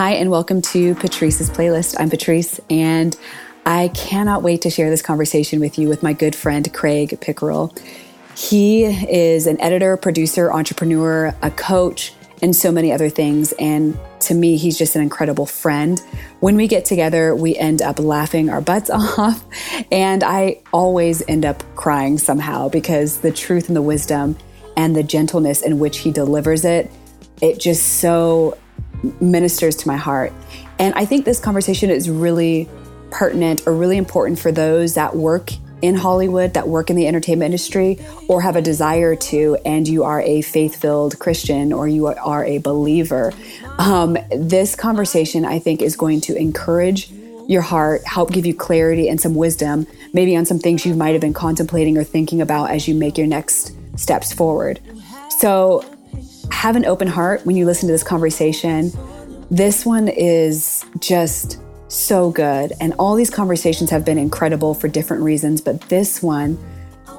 Hi, and welcome to Patrice's playlist. I'm Patrice, and I cannot wait to share this conversation with you with my good friend Craig Pickerel. He is an editor, producer, entrepreneur, a coach, and so many other things. And to me, he's just an incredible friend. When we get together, we end up laughing our butts off. And I always end up crying somehow because the truth and the wisdom and the gentleness in which he delivers it, it just so ministers to my heart. And I think this conversation is really pertinent or really important for those that work in Hollywood, that work in the entertainment industry, or have a desire to, and you are a faith filled Christian or you are a believer. Um, this conversation, I think, is going to encourage your heart, help give you clarity and some wisdom, maybe on some things you might have been contemplating or thinking about as you make your next steps forward. So, have an open heart when you listen to this conversation. This one is just so good. And all these conversations have been incredible for different reasons, but this one,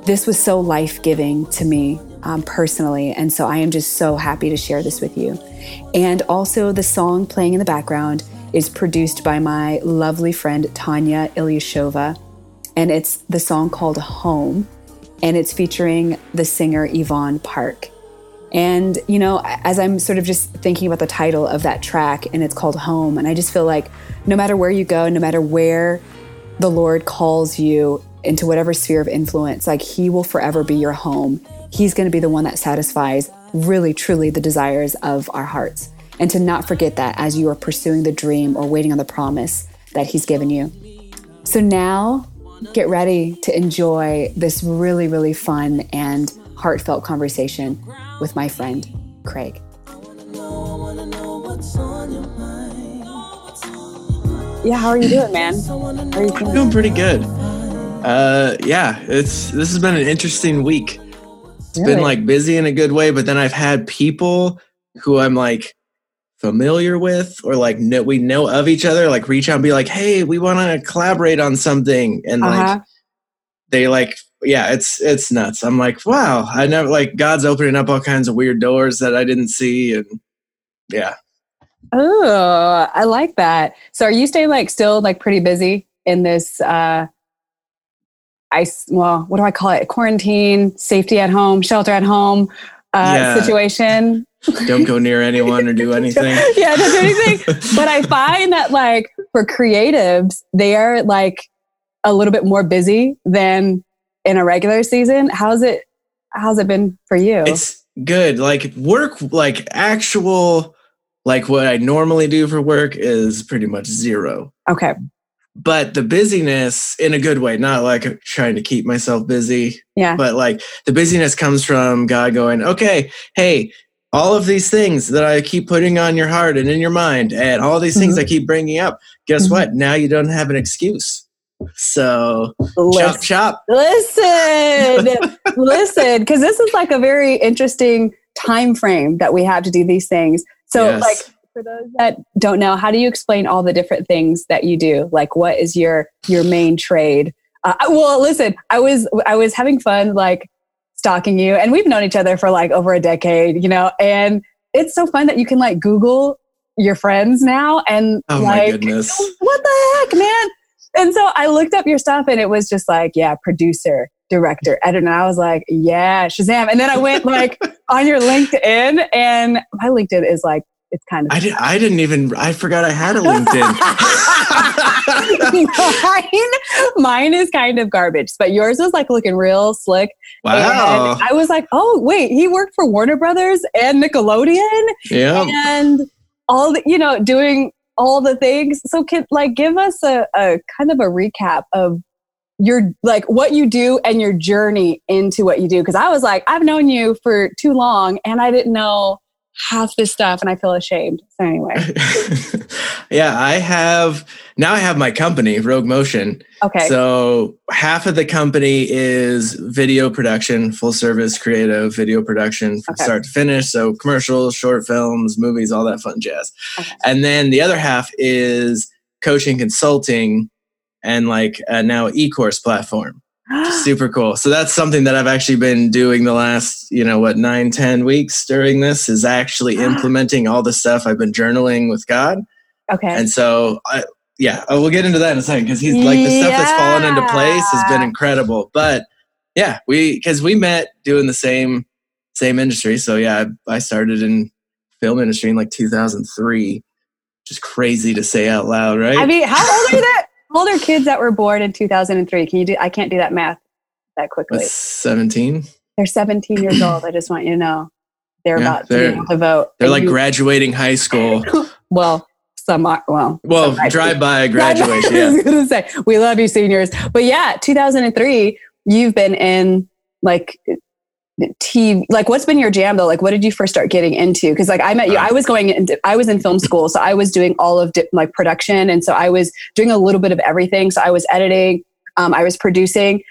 this was so life giving to me um, personally. And so I am just so happy to share this with you. And also, the song playing in the background is produced by my lovely friend Tanya Ilyashova. And it's the song called Home, and it's featuring the singer Yvonne Park. And, you know, as I'm sort of just thinking about the title of that track, and it's called Home, and I just feel like no matter where you go, no matter where the Lord calls you into whatever sphere of influence, like He will forever be your home. He's going to be the one that satisfies really, truly the desires of our hearts. And to not forget that as you are pursuing the dream or waiting on the promise that He's given you. So now, get ready to enjoy this really, really fun and heartfelt conversation with my friend, Craig. Yeah, how are you doing, man? Are you I'm doing pretty good. Uh, yeah, it's this has been an interesting week. It's really? been like busy in a good way, but then I've had people who I'm like familiar with or like know, we know of each other like reach out and be like, "Hey, we want to collaborate on something," and uh-huh. like they like yeah, it's it's nuts. I'm like, wow, I never like God's opening up all kinds of weird doors that I didn't see, and yeah. Oh, I like that. So, are you staying like still like pretty busy in this? uh ice well what do i call it quarantine safety at home shelter at home uh yeah. situation don't go near anyone or do anything yeah don't do anything but i find that like for creatives they are like a little bit more busy than in a regular season. How's it how's it been for you? It's good. Like work like actual like what I normally do for work is pretty much zero. Okay. But the busyness in a good way, not like trying to keep myself busy. Yeah. But like the busyness comes from God going, okay, hey, all of these things that I keep putting on your heart and in your mind, and all these things mm-hmm. I keep bringing up, guess mm-hmm. what? Now you don't have an excuse. So listen, chop chop. Listen, listen, because this is like a very interesting time frame that we have to do these things. So, yes. like for those that don't know, how do you explain all the different things that you do? Like, what is your your main trade? Uh, well, listen, I was I was having fun like stalking you, and we've known each other for like over a decade, you know, and it's so fun that you can like Google your friends now and oh like what the heck man and so I looked up your stuff and it was just like, yeah, producer, director, editor. And I was like, yeah, Shazam. And then I went like on your LinkedIn and my LinkedIn is like, it's kind of. I, did, I didn't even, I forgot I had a LinkedIn. mine, mine is kind of garbage, but yours was like looking real slick. Wow. And I was like, oh, wait, he worked for Warner Brothers and Nickelodeon. Yeah. And all the, you know, doing all the things. So can like give us a, a kind of a recap of your like what you do and your journey into what you do. Cause I was like, I've known you for too long and I didn't know half this stuff and I feel ashamed. So anyway. yeah, I have now I have my company, Rogue Motion. Okay. So half of the company is video production, full service creative video production from okay. start to finish. So commercials, short films, movies, all that fun jazz. Okay. And then the other half is coaching consulting and like now e-course platform. Super cool so that's something that i've actually been doing the last you know what nine ten weeks during this is actually ah. implementing all the stuff i've been journaling with god Okay. And so I, yeah, oh, we'll get into that in a second because he's like the stuff that's fallen into place has been incredible. But yeah, we because we met doing the same same industry. So yeah, I, I started in film industry in like 2003. Just crazy to say out loud, right? I mean, how old are you? that? How old are kids that were born in 2003? Can you do? I can't do that math that quickly. 17. They're 17 years old. I just want you to know they're yeah, about they're, to be able to vote. They're like you, graduating high school. well, some are, well, well, drive by graduation. Yeah. I was gonna say we love you, seniors. But yeah, 2003. You've been in like TV. Like, what's been your jam though? Like, what did you first start getting into? Because like I met you, I was going, into, I was in film school, so I was doing all of di- like production, and so I was doing a little bit of everything. So I was editing, um, I was producing.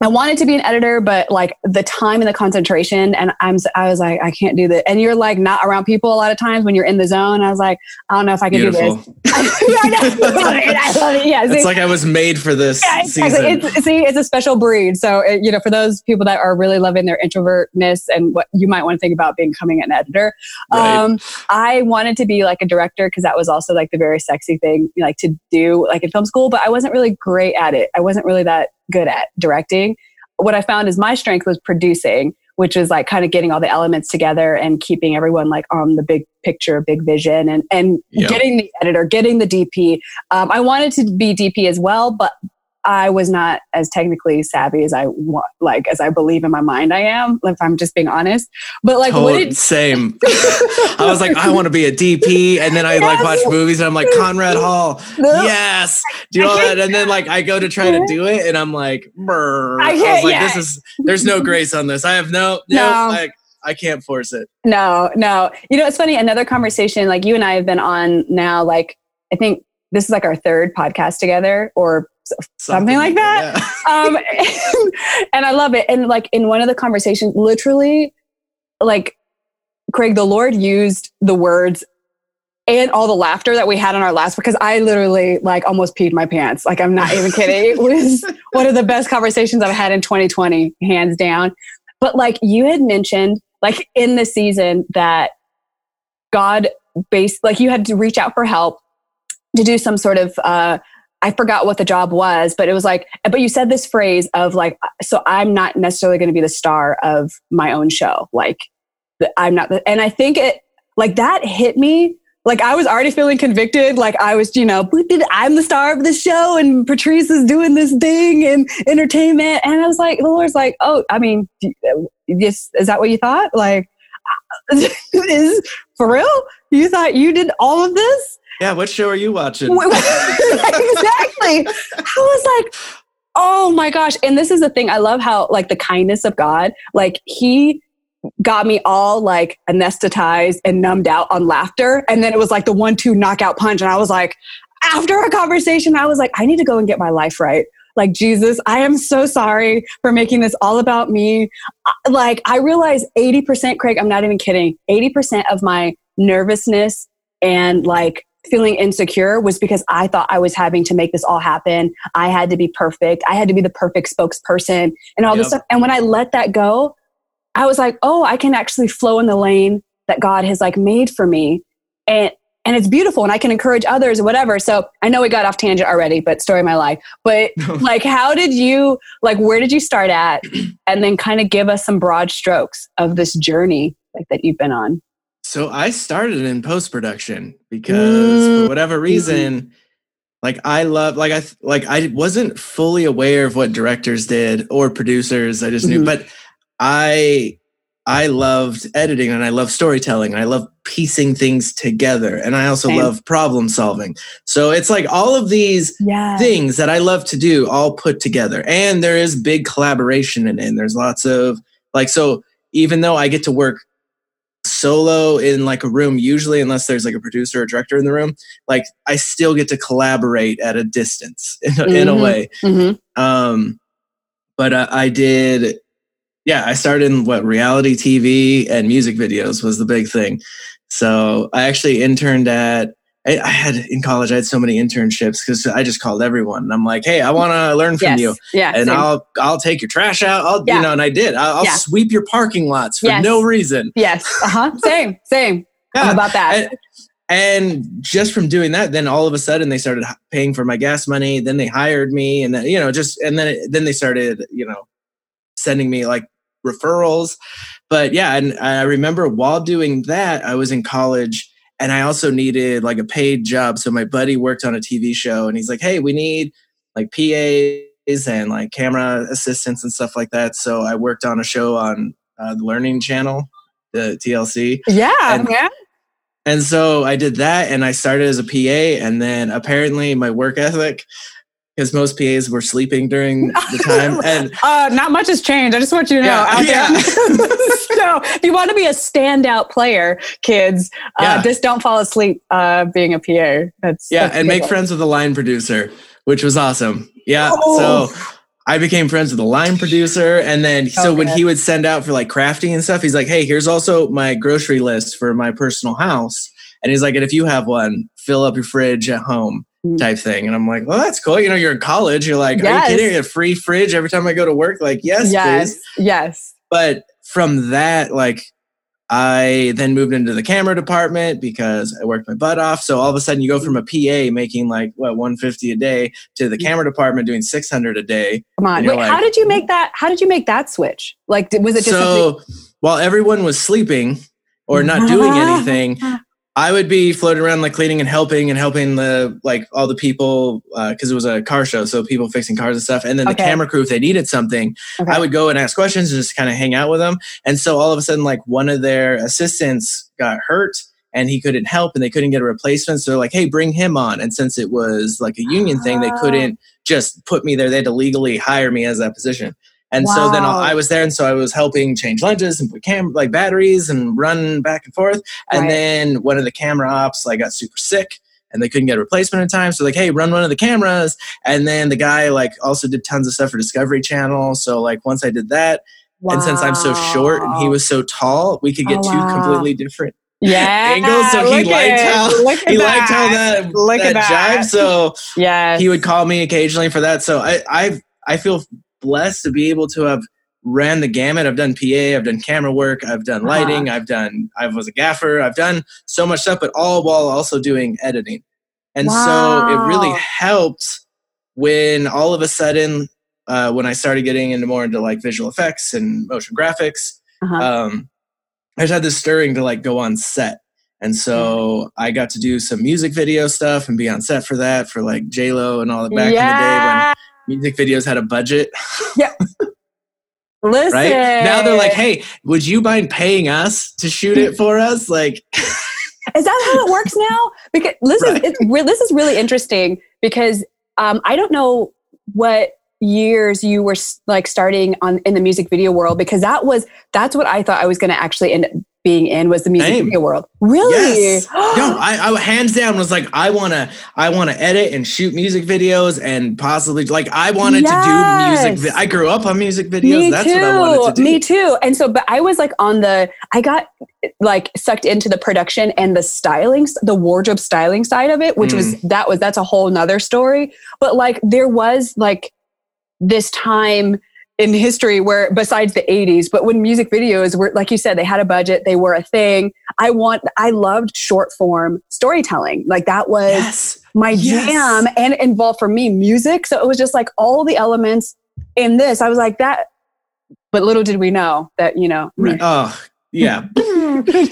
I wanted to be an editor, but like the time and the concentration, and I'm, I was like, I can't do that. And you're like not around people a lot of times when you're in the zone. I was like, I don't know if I can Beautiful. do this. I love it. I love it. Yeah, see? it's like I was made for this yeah, season. It's, see, it's a special breed. So it, you know, for those people that are really loving their introvertness and what you might want to think about becoming an editor, right. um, I wanted to be like a director because that was also like the very sexy thing, like to do like in film school. But I wasn't really great at it. I wasn't really that good at directing. What I found is my strength was producing, which is like kind of getting all the elements together and keeping everyone like on the big picture, big vision, and and yep. getting the editor, getting the DP. Um, I wanted to be DP as well, but I was not as technically savvy as I want, like as I believe in my mind I am. If I'm just being honest, but like, what did- same. I was like, I want to be a DP, and then I yes. like watch movies, and I'm like Conrad Hall, yes, do all that, and then like I go to try to do it, and I'm like, Brr. I, I was like, yeah. this is there's no grace on this. I have no, no, no. like I can't force it. No, no. You know, it's funny. Another conversation, like you and I have been on now, like I think this is like our third podcast together or something, something like that. Yeah. um, and, and I love it. And like in one of the conversations, literally, like Craig, the Lord used the words and all the laughter that we had on our last because I literally like almost peed my pants. Like I'm not even kidding. It was one of the best conversations I've had in 2020, hands down. But like you had mentioned, like in the season that God based, like you had to reach out for help to do some sort of uh, I forgot what the job was, but it was like, but you said this phrase of like, so I'm not necessarily going to be the star of my own show. Like, I'm not, the, and I think it, like that hit me. Like I was already feeling convicted. Like I was, you know, I'm the star of the show and Patrice is doing this thing in entertainment. And I was like, the Lord's like, oh, I mean, this, is that what you thought? Like, is for real? You thought you did all of this? Yeah, what show are you watching? exactly. I was like, oh my gosh. And this is the thing. I love how, like, the kindness of God, like, He got me all like anesthetized and numbed out on laughter. And then it was like the one two knockout punch. And I was like, after a conversation, I was like, I need to go and get my life right. Like, Jesus, I am so sorry for making this all about me. Like, I realized 80%, Craig, I'm not even kidding, 80% of my nervousness and like feeling insecure was because I thought I was having to make this all happen. I had to be perfect. I had to be the perfect spokesperson and all yep. this stuff. And when I let that go, I was like, oh, I can actually flow in the lane that God has like made for me. And and it's beautiful and I can encourage others or whatever. So I know we got off tangent already, but story of my life. But like how did you like where did you start at? And then kind of give us some broad strokes of this journey like that you've been on. So I started in post production because mm. for whatever mm-hmm. reason, like I love like I like I wasn't fully aware of what directors did or producers. I just knew, mm-hmm. but I I loved editing and I love storytelling and I love piecing things together and I also Same. love problem solving. So it's like all of these yeah. things that I love to do all put together. And there is big collaboration in it. And there's lots of like so even though I get to work solo in like a room usually unless there's like a producer or director in the room like i still get to collaborate at a distance in, mm-hmm. in a way mm-hmm. um but uh, i did yeah i started in what reality tv and music videos was the big thing so i actually interned at I, I had in college, I had so many internships because I just called everyone. And I'm like, hey, I want to learn from yes. you. Yeah. And same. I'll I'll take your trash out. I'll yeah. you know, and I did. I'll, I'll yeah. sweep your parking lots for yes. no reason. Yes. Uh huh. same. Same. Yeah. about that. And, and just from doing that, then all of a sudden they started paying for my gas money. Then they hired me, and then you know, just and then it, then they started, you know, sending me like referrals. But yeah, and I remember while doing that, I was in college and I also needed like a paid job. So my buddy worked on a TV show and he's like, hey, we need like PAs and like camera assistants and stuff like that. So I worked on a show on uh, the Learning Channel, the TLC. Yeah, and, yeah. And so I did that and I started as a PA. And then apparently my work ethic because most PAs were sleeping during the time. And uh, not much has changed. I just want you to know. Yeah, out yeah. so if you want to be a standout player, kids, uh, just don't fall asleep uh, being a PA. That's yeah, that's and make good friends with the line producer, which was awesome. Yeah. Oh. So I became friends with the line producer. And then so when he would send out for like crafting and stuff, he's like, Hey, here's also my grocery list for my personal house. And he's like, and if you have one, fill up your fridge at home. Mm. type thing. And I'm like, well, that's cool. You know, you're in college. You're like, Yes. are you kidding? A free fridge every time I go to work? Like, yes, yes, please. yes. But from that, like, I then moved into the camera department because I worked my butt off. So all of a sudden, you go from a PA making like what 150 a day to the mm. camera department doing 600 a day. Come on. Wait, you're how did you make that? How did you make that switch? Like, did, was it just something? So while everyone was sleeping or not doing anything, I would be floating around like cleaning and helping and helping the like all the people because it was a car show, so people fixing cars and stuff. And then the camera crew, if they needed something, Okay. I would go and ask questions and just kind of hang out with them. And so all of a sudden, like one of their assistants got hurt and he couldn't help and they couldn't get a replacement. So they're like, hey, bring him on. And since it was like a union thing, they Ah. couldn't just put me there. They had to legally hire me as that position. And so then I was there, and so I was helping change lenses and put cam like batteries and run back and forth. And Right. then one of the camera ops like got super sick, and they couldn't get a replacement in time. So like, hey, run one of the cameras. And then the guy like also did tons of stuff for Discovery Channel. So like once I did that, and since I'm so short and he was so tall, we could get Oh, two wow. completely different yeah, angles. So he liked how he liked how that Look that at that. jive. So yeah, he would call me occasionally for that. So I I I feel blessed to be able to have ran the gamut. I've done PA, I've done camera work, I've done Uh-huh. lighting, I've done I was a gaffer, I've done so much stuff, but all while also doing editing. And so it really helped when all of a sudden uh, when I started getting into more into like visual effects and motion graphics, Uh-huh. um, I just had this stirring to like go on set. And so I got to do some music video stuff and be on set for that for like J Lo and all that back in the day when music videos had a budget, Yeah. Listen. right? Now they're like, hey, would you mind paying us to shoot it for us? Like, Is that how it works now? Because this Right. is re- this is really interesting because um, I don't know what years you were like starting on in the music video world because that was that's what I thought I was going to actually end up being in was the music Same. video world. Really? Yes. no, I, I hands down was like, I want to, I want to edit and shoot music videos and possibly like, I wanted to do music. vi- I grew up on music videos. Me That's too. what I wanted to do. Me too. And so, but I was like on the, I got like sucked into the production and the styling, the wardrobe styling side of it, which was, Mm. that was, that's a whole nother story. But like there was like this time in history where besides the 80s, but when music videos were, like you said, they had a budget, they were a thing. I want, I loved short form storytelling. Like that was Yes. my Yes. jam and involved for me music. So it was just like all the elements in this. I was like that, but little did we know that, you know, Right. Oh, yeah.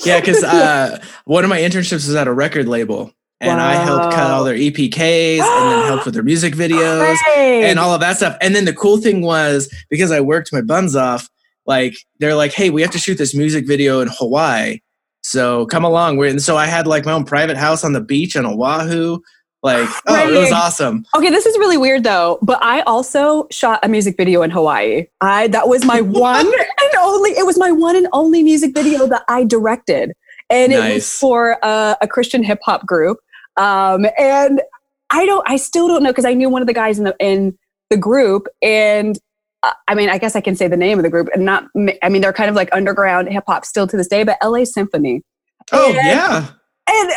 yeah, because uh, one of my internships was at a record label, and I helped cut all their EPKs and then helped with their music videos and all of that stuff. And then the cool thing was because I worked my buns off, like they're like, "Hey, we have to shoot this music video in Hawaii, so come along." We're, and so I had like my own private house on the beach on Oahu. Like, oh, it was awesome. Okay, this is really weird though, but I also shot a music video in Hawaii. I that was my one and only it was my one and only music video that I directed. And it was for uh, a Christian hip hop group. Um, and I don't I still don't know because I knew one of the guys in the in the group and uh, I mean, I guess I can say the name of the group and not, I mean, they're kind of like underground hip hop still to this day, but LA Symphony. Oh And- yeah, and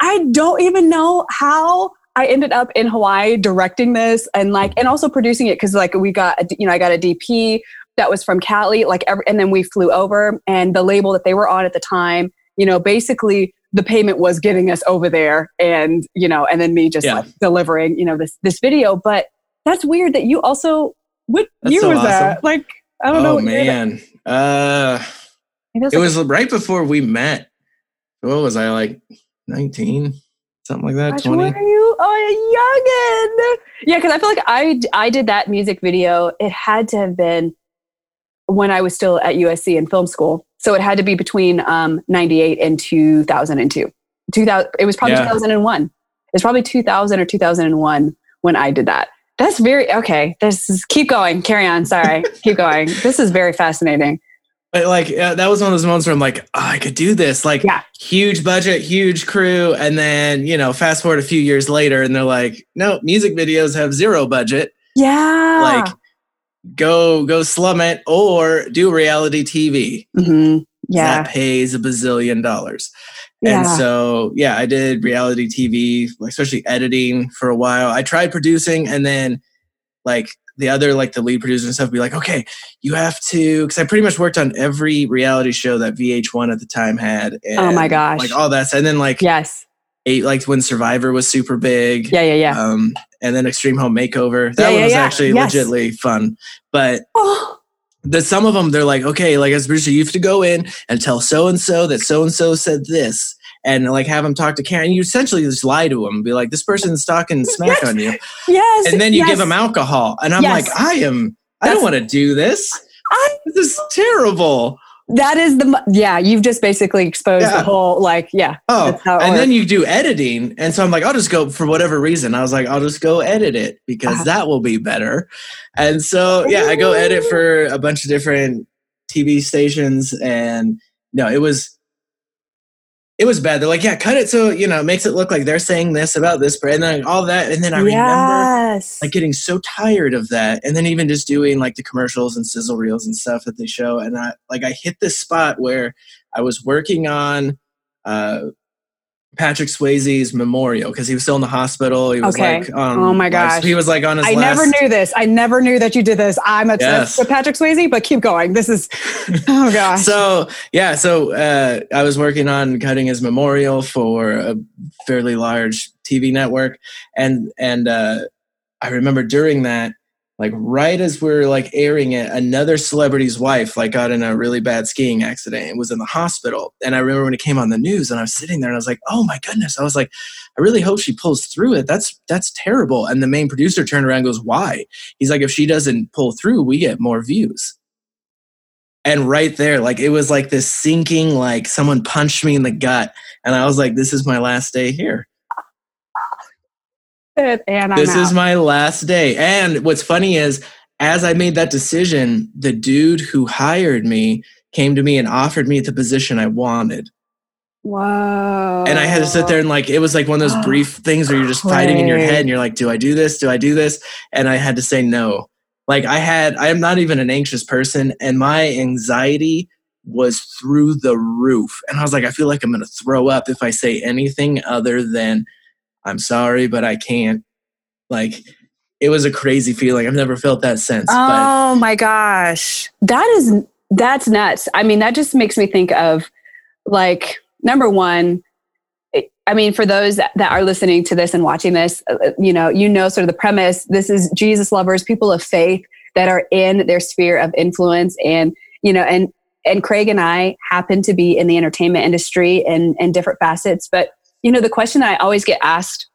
I don't even know how I ended up in Hawaii directing this and like and also producing it because like we got a, you know I got a DP that was from Cali like every, and then we flew over and the label that they were on at the time you know basically the payment was getting us over there and you know and then me just yeah. like delivering you know this this video but that's weird that you also what that's year so was awesome. that like i don't oh, know man uh it was, it was right before we met what was i like 19 something like that. Twenty. Were you? Oh, youngin. Yeah, because I feel like I I did that music video. It had to have been when I was still at USC in film school. So it had to be between um, 98 and 2002. 2000, it was probably yeah. 2001. It's probably 2000 or 2001 when I did that. That's very okay. This is keep going. Carry on. Sorry. keep going. This is very fascinating. But like uh, that was one of those moments where I'm like, oh, I could do this. Like, yeah. huge budget, huge crew, and then you know, fast forward a few years later, and they're like, no, music videos have zero budget. Yeah, like go go slum it or do reality TV. Mm-hmm. Yeah, that pays a bazillion dollars. Yeah. And so, yeah, I did reality TV, especially editing for a while. I tried producing, and then like the other like the lead producer and stuff be like, okay, you have to because I pretty much worked on every reality show that VH1 at the time had. And, oh my gosh, like all that, and then like yes, eight like when Survivor was super big. Yeah, yeah, yeah. Um, and then Extreme Home Makeover. That yeah, one was yeah, actually yes. legitly fun, but. Oh. The some of them they're like okay like as producer you have to go in and tell so and so that so and so said this and like have them talk to Karen. You essentially just lie to them, be like, "This person's talking smack yes. on you." Yes, and then you yes. give them alcohol, and I'm like, "I am. I don't want to do this. I, this is terrible." That is the yeah. You've just basically exposed yeah. the whole like yeah. Oh, and then you do editing, and so I'm like, I'll just go for whatever reason. I was like, I'll just go edit it because uh-huh. that will be better. And so yeah, I go edit for a bunch of different TV stations, and no, it was it was bad. They're like, yeah, cut it so you know it makes it look like they're saying this about this, and then all that, and then I yes. remember like getting so tired of that, and then even just doing like the commercials and sizzle reels and stuff that they show, and I like I hit this spot where I was working on uh, Patrick Swayze's memorial because he was still in the hospital. He was okay. like, um, oh my gosh, he was like on his. I last... never knew this. I never knew that you did this. I'm obsessed yes. with Patrick Swayze, but keep going. This is, oh gosh. so yeah, so uh, I was working on cutting his memorial for a fairly large TV network, and and uh, I remember during that like right as we're like airing it another celebrity's wife like got in a really bad skiing accident and was in the hospital. And i remember when it came on the news and i was sitting there and i was like oh my goodness. I was like i really hope she pulls through it. That's that's terrible. And the main producer turned around and goes why? He's like if she doesn't pull through we get more views. And right there like it was like this sinking like someone punched me in the gut. And i was like this is my last day here and I'm this out. is my last day. And what's funny is, as I made that decision, the dude who hired me came to me and offered me the position I wanted. Wow. And I had to sit there and like it was like one of those brief things where you're just fighting in your head and you're like, do I do this? Do I do this? And I had to say no. Like I had I am not even an anxious person and my anxiety was through the roof. And I was like, I feel like I'm gonna throw up if I say anything other than I'm sorry, but I can't. Like, it was a crazy feeling. I've never felt that since. Oh but. my gosh. That is, that's nuts. I mean, that just makes me think of like, number one, I mean, for those that are listening to this and watching this, uh, you know, you know, sort of the premise. This is Jesus lovers, people of faith that are in their sphere of influence, and you know, and and Craig and I happen to be in the entertainment industry and and different facets, but you know, the question I always get asked,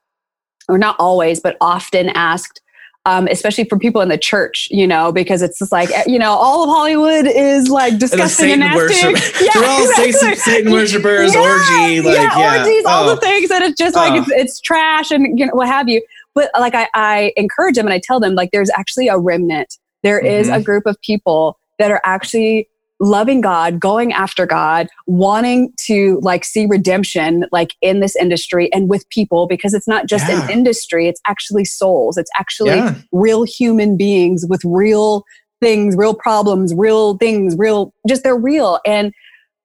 or not always, but often asked, um, especially for people in the church, you know, because it's just like, you know, all of Hollywood is like disgusting and, nasty. Yeah, They're all exactly. Satan worshipers, yeah, orgy, like, yeah, yeah. orgies, oh. all the oh. things that it's just like, oh. it's, it's, trash and you know, what have you. But like, I, I encourage them and I tell them, like, there's actually a remnant. There mm-hmm. is a group of people that are actually loving God, going after God, wanting to like see redemption like in this industry and with people because it's not just yeah. an industry, it's actually souls. It's actually yeah. real human beings with real things, real problems, real things, real just they're real. And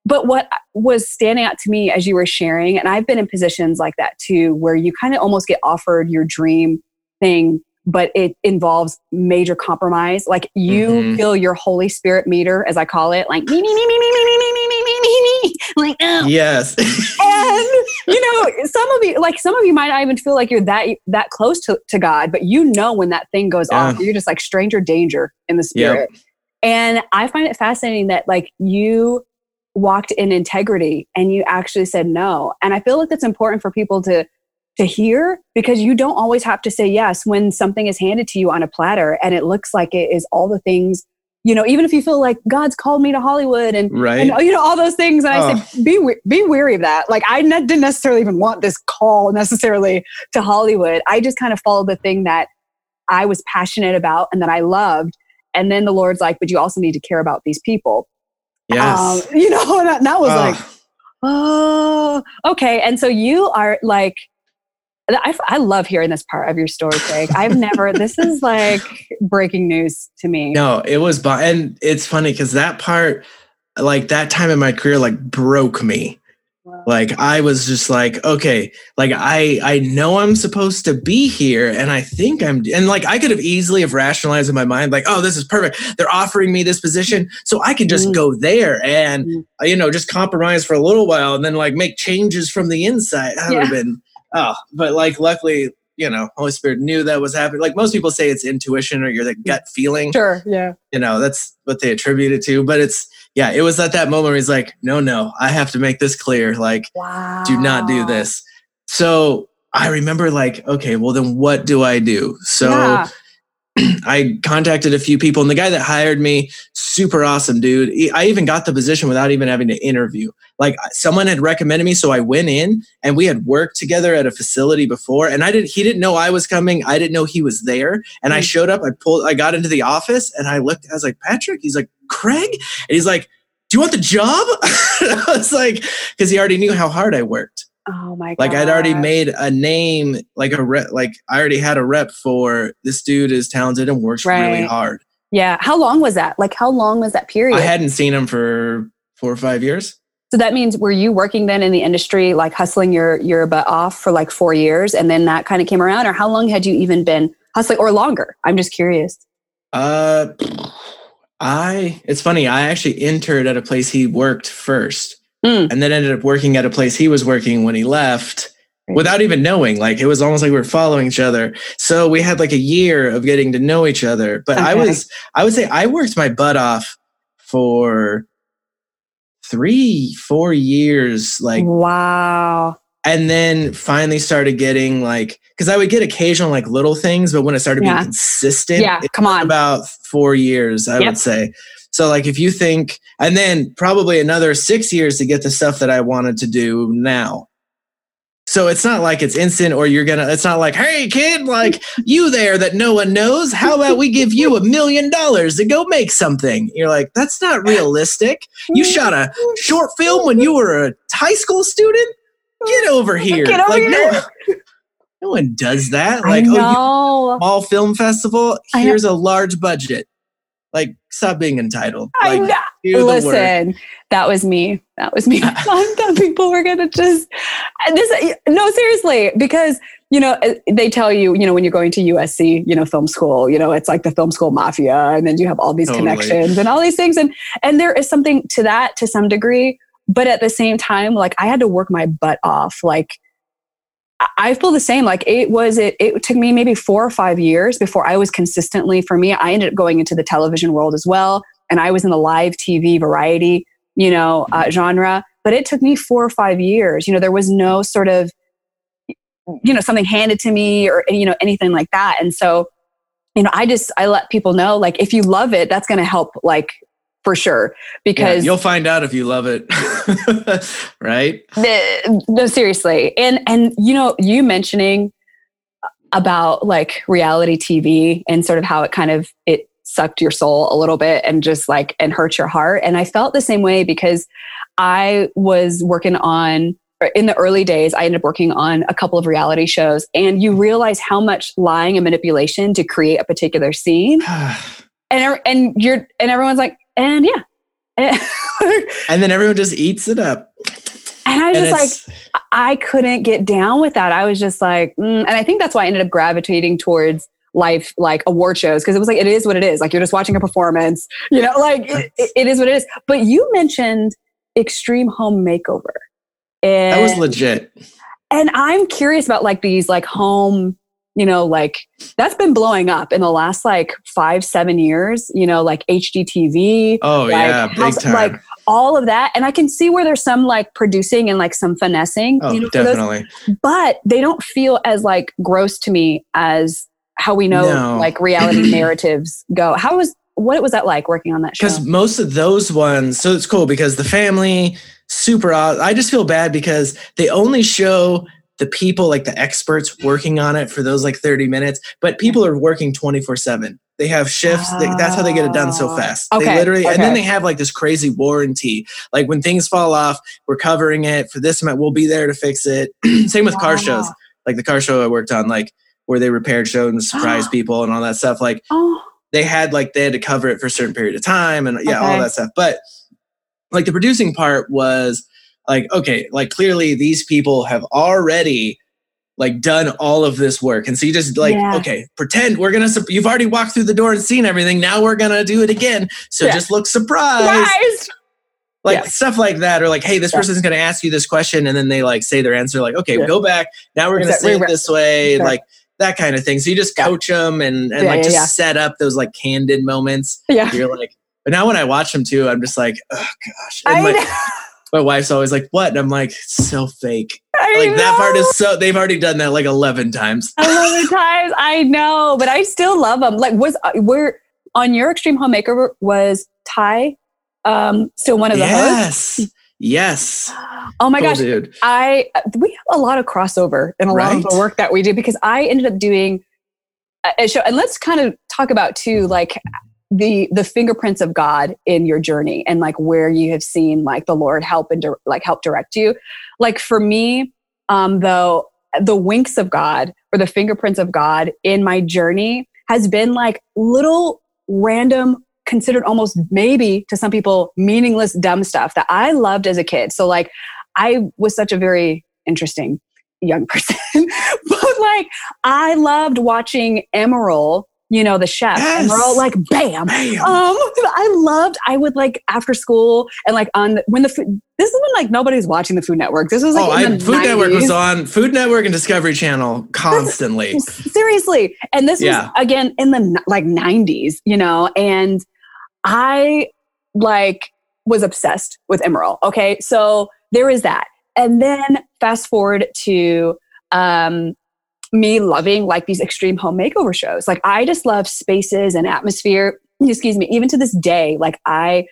but what was standing out to me as you were sharing, and I've been in positions like that too, where you kind of almost get offered your dream thing but it involves major compromise. Like you mm-hmm. feel your Holy Spirit meter, as I call it, like me, me, me, me, me, me, me, me, me, me, me, me, like oh. Yes. and you know, some of you, like some of you might not even feel like you're that that close to, to God, but you know when that thing goes yeah. off, you're just like stranger danger in the spirit. Yep. And I find it fascinating that like you walked in integrity and you actually said no. And I feel like that's important for people to to hear because you don't always have to say yes when something is handed to you on a platter and it looks like it is all the things you know even if you feel like god's called me to hollywood and, right. and you know all those things. And oh. i say be be weary of that. Like i ne- didn't necessarily even want this call necessarily to hollywood. I just kind of followed the thing that i was passionate about and that i loved. And then the lord's like but you also need to care about these people. Yes. Um, you know and that, that was oh. like oh okay. And so you are like I, I love hearing this part of your story, Craig. I've never, this is like breaking news to me. No, it was, and it's funny because that part, like that time in my career, like broke me. Wow. Like I was just like, okay, like I I know I'm supposed to be here, and I think I'm, and like I could have easily have rationalized in my mind, like, oh, this is perfect. They're offering me this position, so I can just mm. go there and mm. you know just compromise for a little while, and then like make changes from the inside. That yeah. would have been oh, but like luckily, you know, Holy Spirit knew that was happening. Like most people say it's intuition or your the gut feeling. Sure. Yeah. You know, that's what they attribute it to. But it's yeah, it was at that moment where he's like, no, no, I have to make this clear. Like, wow. do not do this. So I remember like, okay, well then what do I do? So yeah. I contacted a few people, and the guy that hired me, super awesome dude. I even got the position without even having to interview. Like someone had recommended me, so I went in, and we had worked together at a facility before. And I didn't. He didn't know I was coming. I didn't know he was there. And I hmm. showed up. I pulled. I got into the office, and I looked. I was like, Patrick. He's like, Craig. And he's like, Do you want the job? I was like, because he already knew how hard I worked. Oh my god. Like I'd already made a name, like a rep, like I already had a rep for this dude is talented and works right. really hard. Yeah. How long was that? Like how long was that period? I hadn't seen him for four or five years. So that means were you working then in the industry, like hustling your your butt off for like four years, and then that kind of came around, or how long had you even been hustling, or longer? I'm just curious. Uh, I. It's funny. I actually entered at a place he worked first. Mm. And then ended up working at a place he was working when he left without even knowing. Like it was almost like we were following each other. So we had like a year of getting to know each other. But okay. I was, I would say I worked my butt off for three, four years. Like, wow. And then finally started getting like, because I would get occasional like little things, but when it started yeah. being consistent, yeah, come on, about four years, I yep. would say. So like if you think, and then probably another six years to get the stuff that I wanted to do now. So it's not like it's instant or you're gonna, it's not like, hey kid, like you there that no one knows. How about we give you a million dollars to go make something? You're like, that's not realistic. You shot a short film when you were a high school student? Get over here. Get over like, here. No, no one does that. Like, oh, small film festival, here's a large budget. Like, stop being entitled. Like, Listen, that was me. That was me. I thought people were gonna just this. No, seriously, because you know uh, they tell you, you know, when you're going to USC, you know, film school, you know, it's like the film school mafia, and then you have all these totally. connections and all these things, and and there is something to that to some degree. But at the same time, like I had to work my butt off, like I feel the same. Like it was, it, it took me maybe four or five years before I was consistently, for me, I ended up going into the television world as well. And I was in the live TV variety, you know, uh, genre. But it took me four or five years. You know, there was no sort of, you know, something handed to me or, you know, anything like that. And so, you know, I just, I let people know, like, if you love it, that's going to help, like, for sure because yeah, you'll find out if you love it right? No seriously. And and you know you mentioning about like reality tv and sort of how it kind of it sucked your soul a little bit and just like and hurt your heart. And i felt the same way because i was working on in the early days i ended up working on a couple of reality shows. And you realize how much lying and manipulation to create a particular scene. And and you're and everyone's like and yeah. and then everyone just eats it up. And I was and just like, I couldn't get down with that. I was just like, mm. and I think that's why I ended up gravitating towards life like award shows because it was like it is what it is like you're just watching a performance you know like it, it is what it is but you mentioned extreme home makeover And, that was legit. And I'm curious about like these like home, you know, like that's been blowing up in the last like five, seven years, you know, like HGTV. Oh, like, yeah, big house- time. Like all of that. And I can see where there's some like producing and like some finessing, oh, you know, for those definitely. but they don't feel as like gross to me as how we know No. like reality narratives go. How was what was that like working on that show? because most of those ones so it's cool because the family super i just feel bad because they only show the people like the experts working on it for those like 30 minutes but people are working 24 7 they have shifts they, that's how they get it done so Oh. fast. Okay, they literally and then they have like this crazy warranty. Like when things fall off we're covering it for this amount we'll be there to fix it. Same with car shows. Like the car show i worked on like where they repaired shows and surprised people and all that stuff like Oh, they had like they had to cover it for a certain period of time and yeah all that stuff. But like the producing part was like okay like clearly these people have already like done all of this work and so you just like Yeah. okay pretend we're gonna you've already walked through the door and seen everything now we're gonna do it again so Yeah. just look surprised Surprise! like Yeah. stuff like that or like hey this person's going to ask you this question and then they like say their answer like okay go back now we're going to Exactly. say it this way Okay. like that kind of thing so you just coach them and, and like just set up those like candid moments Yeah. you're like but now when i watch them too i'm just like oh gosh my, wife's always like what? And i'm like so fake. I like that part is so they've already done that like 11 times. Eleven times. I know, but I still love them. Like, was uh, we're on your Extreme Home Makeover was Ty um still one of the hosts? yes. Yes. Oh my Cool gosh, dude. I we have a lot of crossover in a lot of the work that we do because I ended up doing a- a show, and let's kind of talk about too, like the the fingerprints of God in your journey and like where you have seen like the Lord help and dir- like help direct you. Like for me, um, though, the winks of God or the fingerprints of God in my journey has been like little random considered almost maybe to some people meaningless dumb stuff that I loved as a kid. So like I was such a very interesting young person. but like I loved watching Emeril, you know, the chef. Yes. all like bam. Bam. Um, I loved. I would like after school and like on when the food. This is when like nobody's watching the Food Network. This was like oh, I, Food Network was on Food Network and Discovery Channel constantly. seriously and this Yeah. was again in the like 90s you know and i like was obsessed with Emeril okay so there is that and then fast forward to um me loving like these extreme home makeover shows like i just love spaces and atmosphere excuse me even to this day like i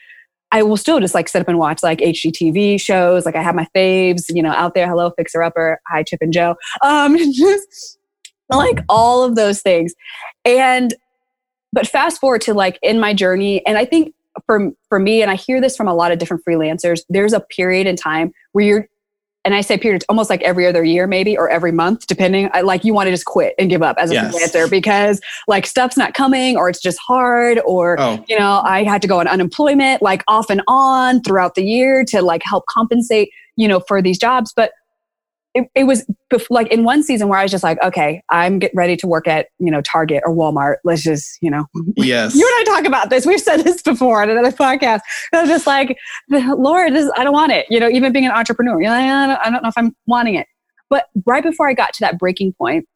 I will still just like sit up and watch like HGTV shows. Like I have my faves, you know, out there. Hello, Fixer Upper. Hi, Chip and Jo. Um, just like all of those things. And but fast forward to like in my journey, and I think for for me, and I hear this from a lot of different freelancers, there's a period in time where you're and I say period, it's almost like every other year, maybe, or every month, depending. I, like you want to just quit and give up as a Yes. freelancer because like stuff's not coming, or it's just hard, or Oh, you know, I had to go on unemployment like off and on throughout the year to like help compensate, you know, for these jobs. But it, it was bef- like in one season where I was just like, okay, I'm get ready to work at, you know, Target or Walmart. Let's just, you know, yes. you and I talk about this. We've said this before on another podcast. I was just like, Lord, this, I don't want it. You know, even being an entrepreneur, you're like, I don't, I don't know if I'm wanting it. But right before I got to that breaking point,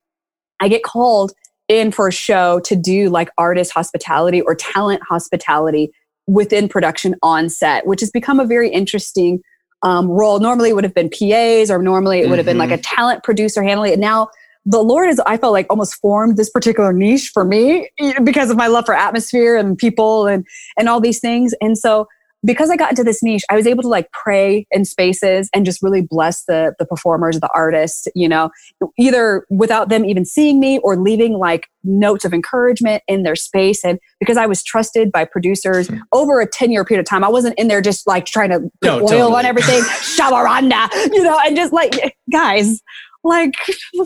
I get called in for a show to do like artist hospitality or talent hospitality within production on set, which has become a very interesting um, role. Normally, it would have been PAs, or normally it would have been like a talent producer handling it. Now, the Lord has, I felt like, almost formed this particular niche for me because of my love for atmosphere and people and and all these things. And so, because I got into this niche, I was able to like pray in spaces and just really bless the the performers, the artists, you know, either without them even seeing me or leaving like notes of encouragement in their space. And because I was trusted by producers Hmm. over a 10 year period of time, I wasn't in there just like trying to put No, oil totally. on everything, shawaranda, you know, and just like, guys, like,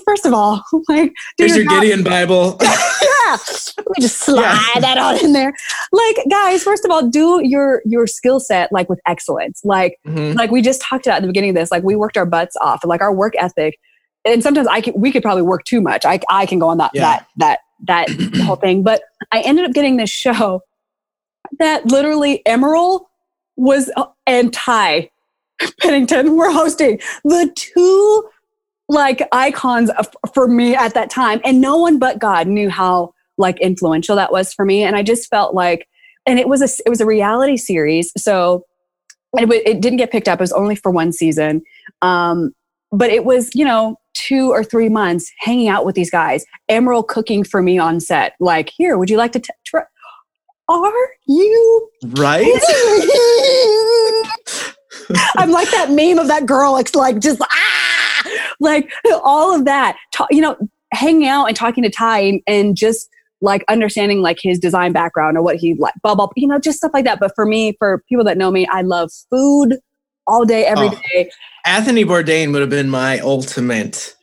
first of all, like, do Here's your job. Gideon Bible. yeah, let me just slide that on in there. Like, guys, first of all, do your your skill set like with excellence. Like, Mhm. like we just talked about at the beginning of this like we worked our butts off like our work ethic and sometimes i can we could probably work too much i, I can go on that Yeah. that that that whole thing but i ended up getting this show that literally Emeril was uh, and ty Pennington were hosting the two like icons for me at that time. And no one but God knew how like influential that was for me. And I just felt like, and it was a, it was a reality series. So it, it didn't get picked up. It was only for one season. Um, but it was, you know, two or three months hanging out with these guys. Emeril cooking for me on set. Like, here, would you like to t- try? Are you right? I'm like that meme of that girl, it's like just ah, like all of that. You know, hanging out and talking to Ty and, and just like understanding like his design background or what he like, blah, blah, you know, just stuff like that. But for me, for people that know me, I love food all day, every oh, day. Anthony Bourdain would have been my ultimate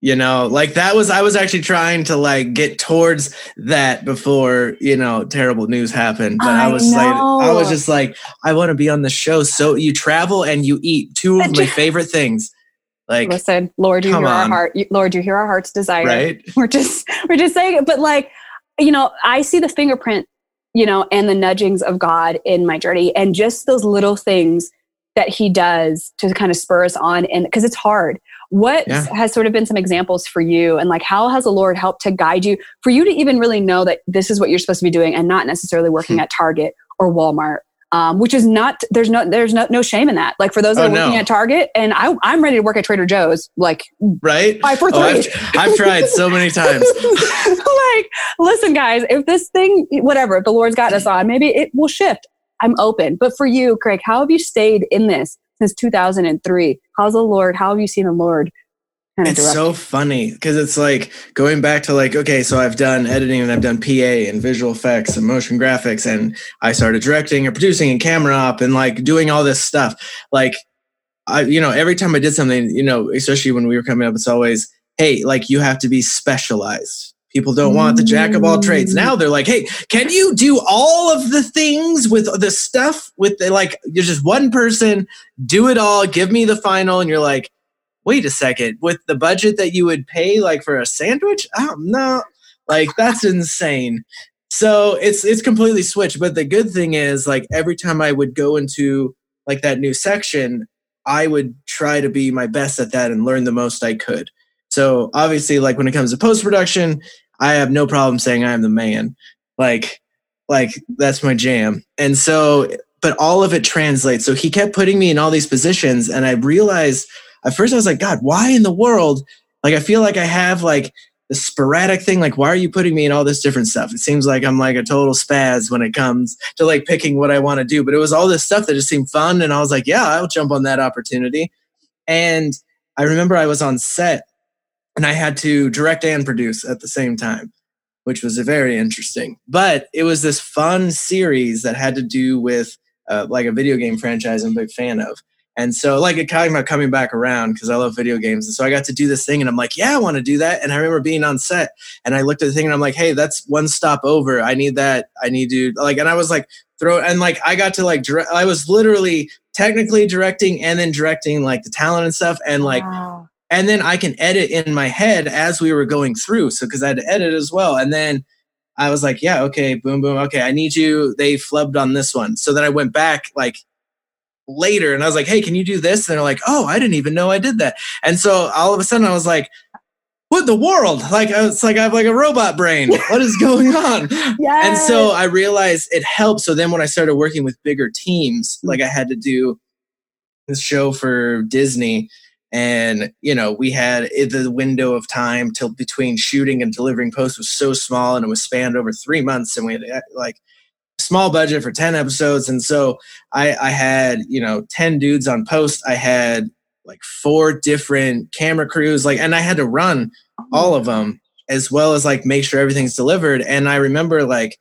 you know like that was i was actually trying to like get towards that before you know terrible news happened but i, I was know. like i was just like i want to be on the show so you travel and you eat two of my favorite things like listen lord you hear on. our heart lord you hear our heart's desire right we're just we're just saying it but like you know i see the fingerprint you know and the nudgings of god in my journey and just those little things that he does to kind of spur us on and because it's hard what yeah. has sort of been some examples for you and like how has the lord helped to guide you for you to even really know that this is what you're supposed to be doing and not necessarily working hmm. at target or walmart um, which is not there's no there's no no shame in that. Like for those that oh, are working no. at Target, and I I'm ready to work at Trader Joe's. Like right, five for three. Oh, I've, I've, tried so many times. like, listen, guys, if this thing, whatever, the Lord's gotten us on, maybe it will shift. I'm open. But for you, Craig, how have you stayed in this since 2003? How's the Lord? How have you seen the Lord? Kind of it's so funny because it's like going back to like okay so i've done editing and i've done pa and visual effects and motion graphics and i started directing and producing and camera op and like doing all this stuff like i you know every time i did something you know especially when we were coming up it's always hey like you have to be specialized People don't want the jack of all trades. Now they're like, hey, can you do all of the things with the stuff with the, like, you're just one person, do it all, give me the final. And you're like, wait a second, with the budget that you would pay like for a sandwich? Oh, no, like that's insane. So it's, it's completely switched. But the good thing is like every time I would go into like that new section, I would try to be my best at that and learn the most I could. So obviously, like when it comes to post production, I have no problem saying I am the man. Like, like that's my jam. And so, but all of it translates. So he kept putting me in all these positions, and I realized at first I was like, God, why in the world? Like, I feel like I have like the sporadic thing. Like, why are you putting me in all this different stuff? It seems like I'm like a total spaz when it comes to like picking what I want to do. But it was all this stuff that just seemed fun, and I was like, yeah, I'll jump on that opportunity. And I remember I was on set and I had to direct and produce at the same time, which was very interesting. But it was this fun series that had to do with uh, like a video game franchise I'm a big fan of. And so, like, it kind of coming back around because I love video games. And so I got to do this thing, and I'm like, yeah, I want to do that. And I remember being on set, and I looked at the thing, and I'm like, hey, that's one stop over. I need that. I need to, like, and I was like, throw, and like, I got to, like, direct, I was literally technically directing and then directing, like, the talent and stuff. And, like, wow and then I can edit in my head as we were going through. So because I had to edit as well, and then I was like, yeah, okay, boom, boom, okay, I need you. They flubbed on this one, so then I went back like later, and I was like, hey, can you do this? And they're like, oh, I didn't even know I did that. And so all of a sudden, I was like. What the world? Like it's like I have like a robot brain. What is going on? yes. And so I realized it helped. So then when I started working with bigger teams, mm. like I had to do this show for Disney, and you know we had the window of time till between shooting and delivering post was so small and it was spanned over three months and we had like small budget for 10 episodes and so i i had you know 10 dudes on post. I had like four different camera crews like and i had to run all of them as well as like make sure everything's delivered. And i remember like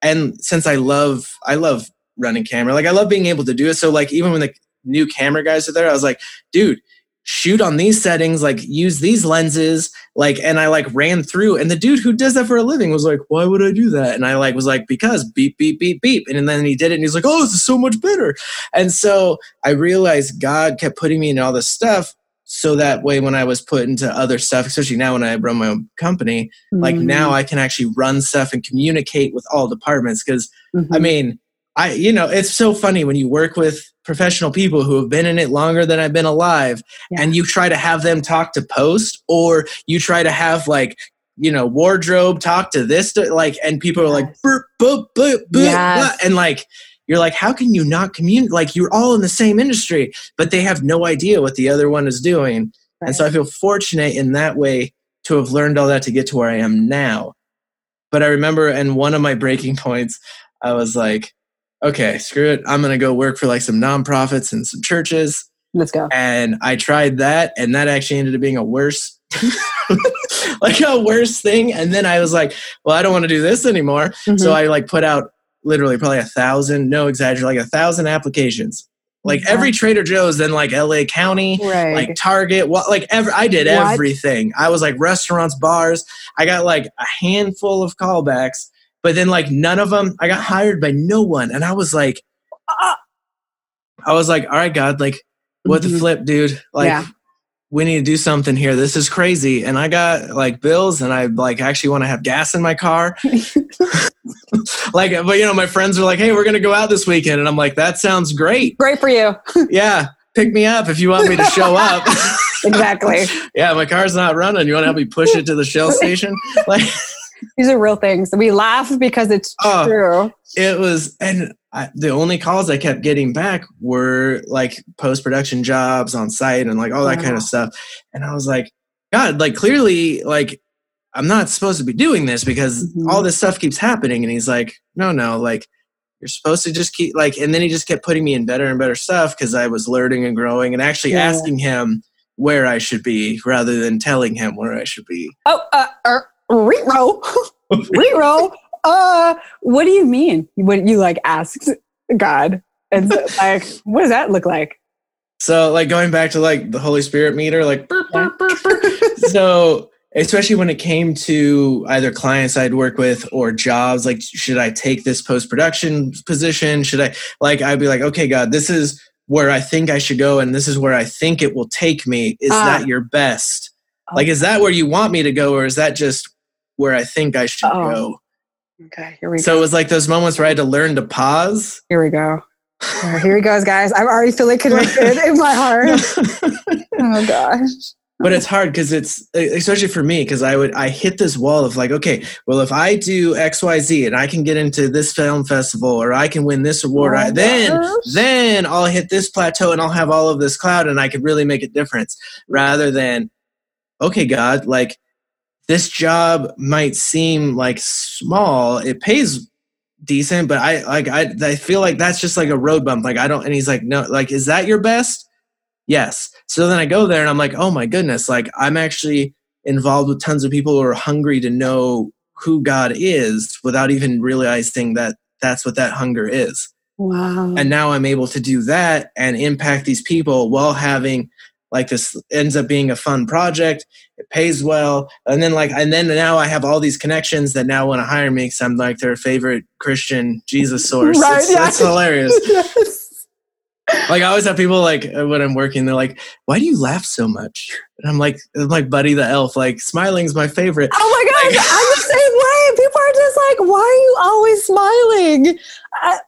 and since i love i love running camera like i love being able to do it. So like even when the new camera guys are there i was like dude shoot on these settings, like use these lenses, like, and I like ran through. And the dude who does that for a living was like, why would I do that? And I like was like, because beep, beep, beep, beep. And then he did it and he's like, oh, this is so much better. And so I realized God kept putting me in all this stuff. So that way, when I was put into other stuff, especially now when I run my own company, mm-hmm. like now I can actually run stuff and communicate with all departments. because mm-hmm. I mean, I, you know, it's so funny when you work with professional people who have been in it longer than I've been alive yeah. and you try to have them talk to post or you try to have like, you know, wardrobe talk to this, like, and people are like, burp, burp, burp, yes. and like, you're like, how can you not communicate? Like, you're all in the same industry, but they have no idea what the other one is doing. Right. And so I feel fortunate in that way to have learned all that to get to where I am now. But I remember, and one of my breaking points, I was like, okay, screw it. I'm going to go work for like some nonprofits and some churches. Let's go. And I tried that, and that actually ended up being a worse, like a worse thing. And then I was like, well, I don't want to do this anymore. Mm-hmm. So I like put out literally probably a thousand, no exaggerate, like a thousand applications. Like yeah. every Trader Joe's, then like LA County, right. like Target, what like ever I did what? everything. I was like restaurants, bars. I got like a handful of callbacks but then like none of them, I got hired by no one. And I was like, ah. I was like, all right, God, like what mm-hmm. the flip, dude? Like yeah. we need to do something here. This is crazy. And I got like bills and I like actually want to have gas in my car. like, but you know, my friends are like, hey, we're going to go out this weekend. And I'm like, that sounds great. Great for you. yeah. Pick me up if you want me to show up. exactly. yeah. My car's not running. You want to help me push it to the Shell station? Like, these are real things. We laugh because it's oh, true. It was, and I, the only calls I kept getting back were like post production jobs on site and like all that wow. kind of stuff. And I was like, God, like clearly, like I'm not supposed to be doing this because mm-hmm. all this stuff keeps happening. And he's like, no, no, like you're supposed to just keep like, and then he just kept putting me in better and better stuff because I was learning and growing and actually yeah. asking him where I should be rather than telling him where I should be. Oh, uh, er, Rero, Rero. Uh, what do you mean? When you like asked God, and like, what does that look like? So, like going back to like the Holy Spirit meter, like, burp, burp, burp, so especially when it came to either clients I'd work with or jobs, like, should I take this post production position? Should I like? I'd be like, okay, God, this is where I think I should go, and this is where I think it will take me. Is uh, that your best? Like, is that where you want me to go, or is that just where I think I should oh. go. Okay, here we so go. So it was like those moments where I had to learn to pause. Here we go. here he goes, guys. I'm already feeling convicted in my heart. oh gosh. But it's hard because it's especially for me because I would I hit this wall of like okay well if I do X Y Z and I can get into this film festival or I can win this award oh I, then then I'll hit this plateau and I'll have all of this cloud and I could really make a difference rather than okay God like this job might seem like small. It pays decent, but I like I I feel like that's just like a road bump. Like I don't and he's like, no, like, is that your best? Yes. So then I go there and I'm like, oh my goodness, like I'm actually involved with tons of people who are hungry to know who God is without even realizing that that's what that hunger is. Wow. And now I'm able to do that and impact these people while having like this ends up being a fun project it pays well and then like and then now i have all these connections that now want to hire me because i'm like their favorite christian jesus source right, it's, yeah. it's hilarious yes. like i always have people like uh, when i'm working they're like why do you laugh so much and i'm like i'm like buddy the elf like smiling's my favorite oh my god like, i'm the same way people are just like why are you always smiling I,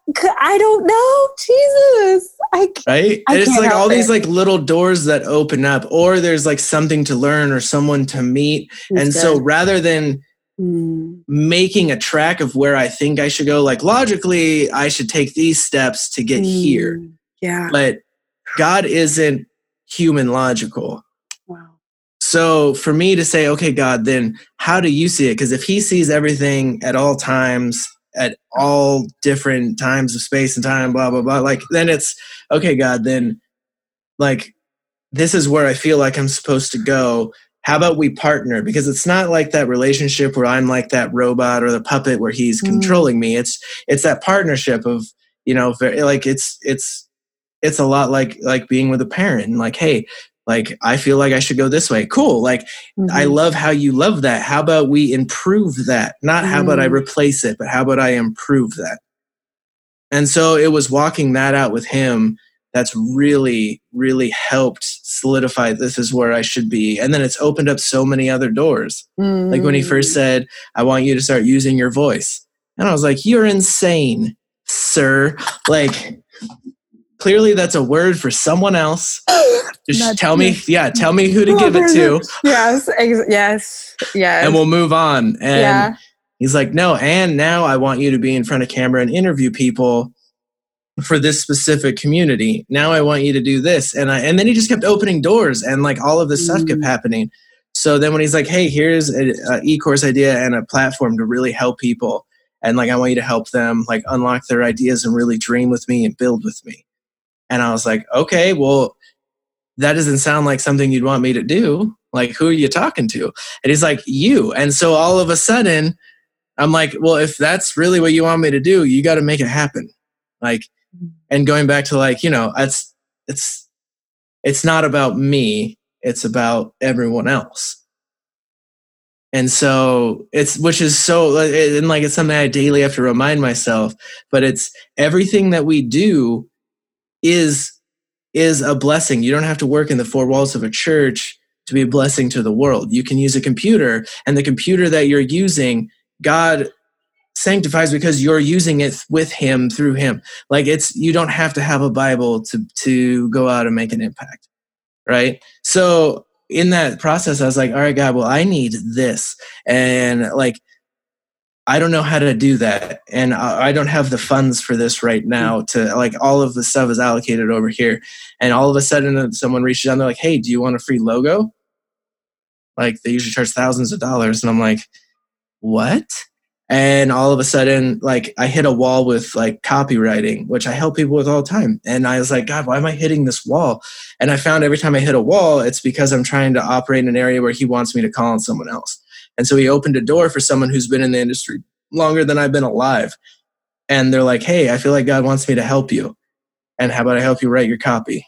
I don't know jesus I, right I it's like all it. these like little doors that open up or there's like something to learn or someone to meet That's and good. so rather than mm. making a track of where i think i should go like logically i should take these steps to get mm. here yeah but god isn't human logical so for me to say, okay, God, then how do you see it? Because if he sees everything at all times, at all different times of space and time, blah, blah, blah, like then it's, okay, God, then like this is where I feel like I'm supposed to go. How about we partner? Because it's not like that relationship where I'm like that robot or the puppet where he's mm. controlling me. It's it's that partnership of, you know, like it's it's it's a lot like like being with a parent like hey like i feel like i should go this way cool like mm-hmm. i love how you love that how about we improve that not how about i mm. replace it but how about i improve that and so it was walking that out with him that's really really helped solidify this is where i should be and then it's opened up so many other doors mm-hmm. like when he first mm. said i want you to start using your voice and i was like you're insane sir. Like, clearly that's a word for someone else. Just tell me, yeah, tell me who to give it to. Yes, ex- yes, yes. And we'll move on. And yeah. he's like, no, and now I want you to be in front of camera and interview people for this specific community. Now I want you to do this. And I and then he just kept opening doors and like all of this mm. stuff kept mm. happening. So then when he's like, hey, here's an e-course idea and a platform to really help people. And like I want you to help them like unlock their ideas and really dream with me and build with me. And I was like, okay, well, that doesn't sound like something you'd want me to do. Like, who are you talking to? And he's like, you. And so all of a sudden, I'm like, well, if that's really what you want me to do, you got to make it happen. Like, mm-hmm. and going back to like you know it's it's it's not about me it's about everyone else and so it's which is so and like it's something i daily have to remind myself but it's everything that we do is is a blessing. You don't have to work in the four walls of a church to be a blessing to the world. You can use a computer and the computer that you're using god sanctifies because you're using it with him through him. Like it's you don't have to have a bible to to go out and make an impact right? So in that process i was like all right god well i need this. And like i don't know how to do that and i don't have the funds for this right now to like all of the stuff is allocated over here and all of a sudden uh, someone reaches out and they're like hey do you want a free logo? Like they usually charge thousands of dollars and i'm like what? And all of a sudden like i hit a wall with like copywriting which i help people with all the time and i was like god why am i hitting this wall? And i found every time i hit a wall it's because i'm trying to operate in an area where he wants me to call on someone else and so he opened a door for someone who's been in the industry longer than i've been alive and they're like hey i feel like god wants me to help you and how about i help you write your copy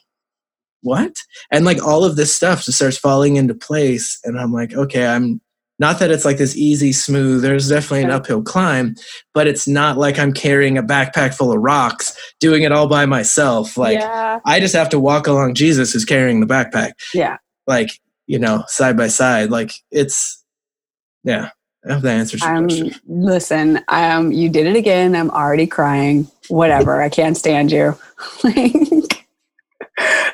what and like all of this stuff just starts falling into place and i'm like okay i'm not that it's like this easy, smooth, there's definitely an uphill climb, but it's not like I'm carrying a backpack full of rocks, doing it all by myself. Like, yeah. I just have to walk along Jesus who's carrying the backpack. Yeah. Like, you know, side by side. Like, it's, yeah. I hope that answers your um, question. Listen, um, you did it again. I'm already crying. Whatever. I can't stand you. like,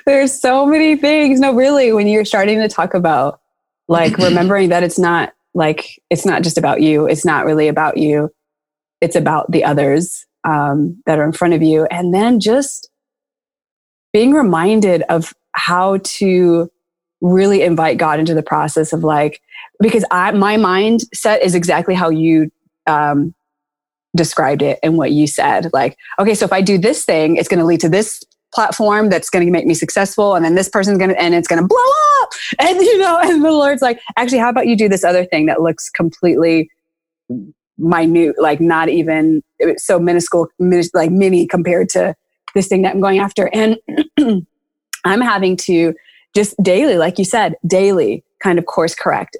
there's so many things. No, really, when you're starting to talk about like remembering that it's not like it's not just about you it's not really about you it's about the others um, that are in front of you and then just being reminded of how to really invite god into the process of like because i my mindset is exactly how you um, described it and what you said. Like okay so if i do this thing it's going to lead to this platform that's going to make me successful and then this person's going to and it's going to blow up. And you know and the lord's like actually how about you do this other thing that looks completely minute like not even so minuscule like mini compared to this thing that i'm going after. And i'm having to just daily like you said daily kind of course correct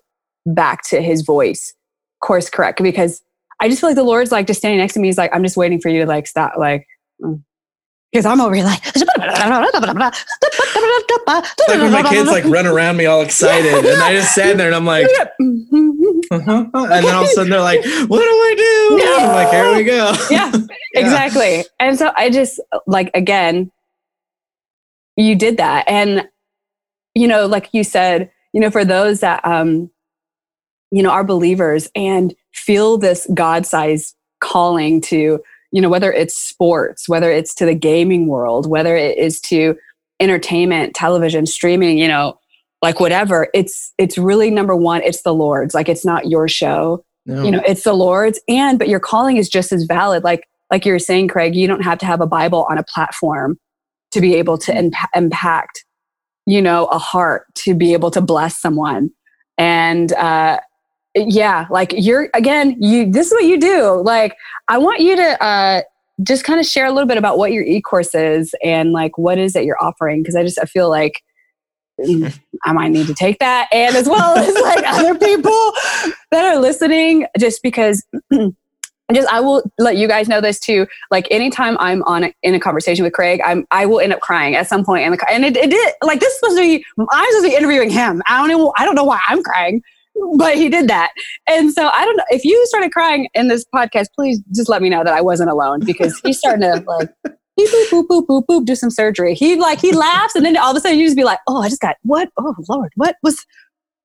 back to his voice course correct because i just feel like the lord's like just standing next to me he's like i'm just waiting for you to like stop like mm because I'm over here like, like when my kids like run around me all excited, and I just stand there and I'm like, uh-huh. and then all of a sudden they're like, "What do I do?" Yeah. I'm like, "Here we go." yeah, exactly. And so I just like again, you did that, and you know, like you said, you know, for those that um, you know, are believers and feel this God-sized calling to you know, whether it's sports, whether it's to the gaming world, whether it is to entertainment, television, streaming, you know, like whatever, it's it's really number one, it's the Lord's. Like it's not your show. No. You know, it's the Lord's. And but your calling is just as valid. Like like you were saying, Craig, you don't have to have a Bible on a platform to be able to imp- impact, you know, a heart, to be able to bless someone. And uh, yeah like you're again you this is what you do like i want you to uh just kind of share a little bit about what your e-course is and like what is it you're offering because i just i feel like mm, i might need to take that and as well as like other people that are listening just because just I will let you guys know this too. Like anytime I'm on a, in a conversation with Craig, I'm I will end up crying at some point. And, the, and it, it did like this is supposed to be I'm supposed to be interviewing him. I don't know I don't know why I'm crying but he did that. And so I don't know if you started crying in this podcast, please just let me know that I wasn't alone because he's starting to like boop, boop, boop, boop, boop, do some surgery. He like, he laughs and then all of a sudden you just be like, oh, I just got what? Oh Lord, what was,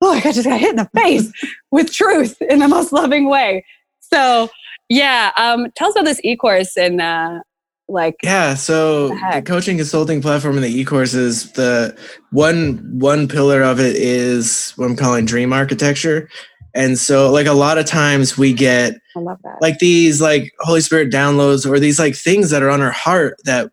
oh, I just got hit in the face with truth in the most loving way. So yeah, um, tell us about this e-course and uh, like yeah so the, the, coaching consulting platform and the e-courses the one one pillar of it is what i'm calling dream architecture and so like a lot of times we get I love that. like these like holy spirit downloads or these like things that are on our heart that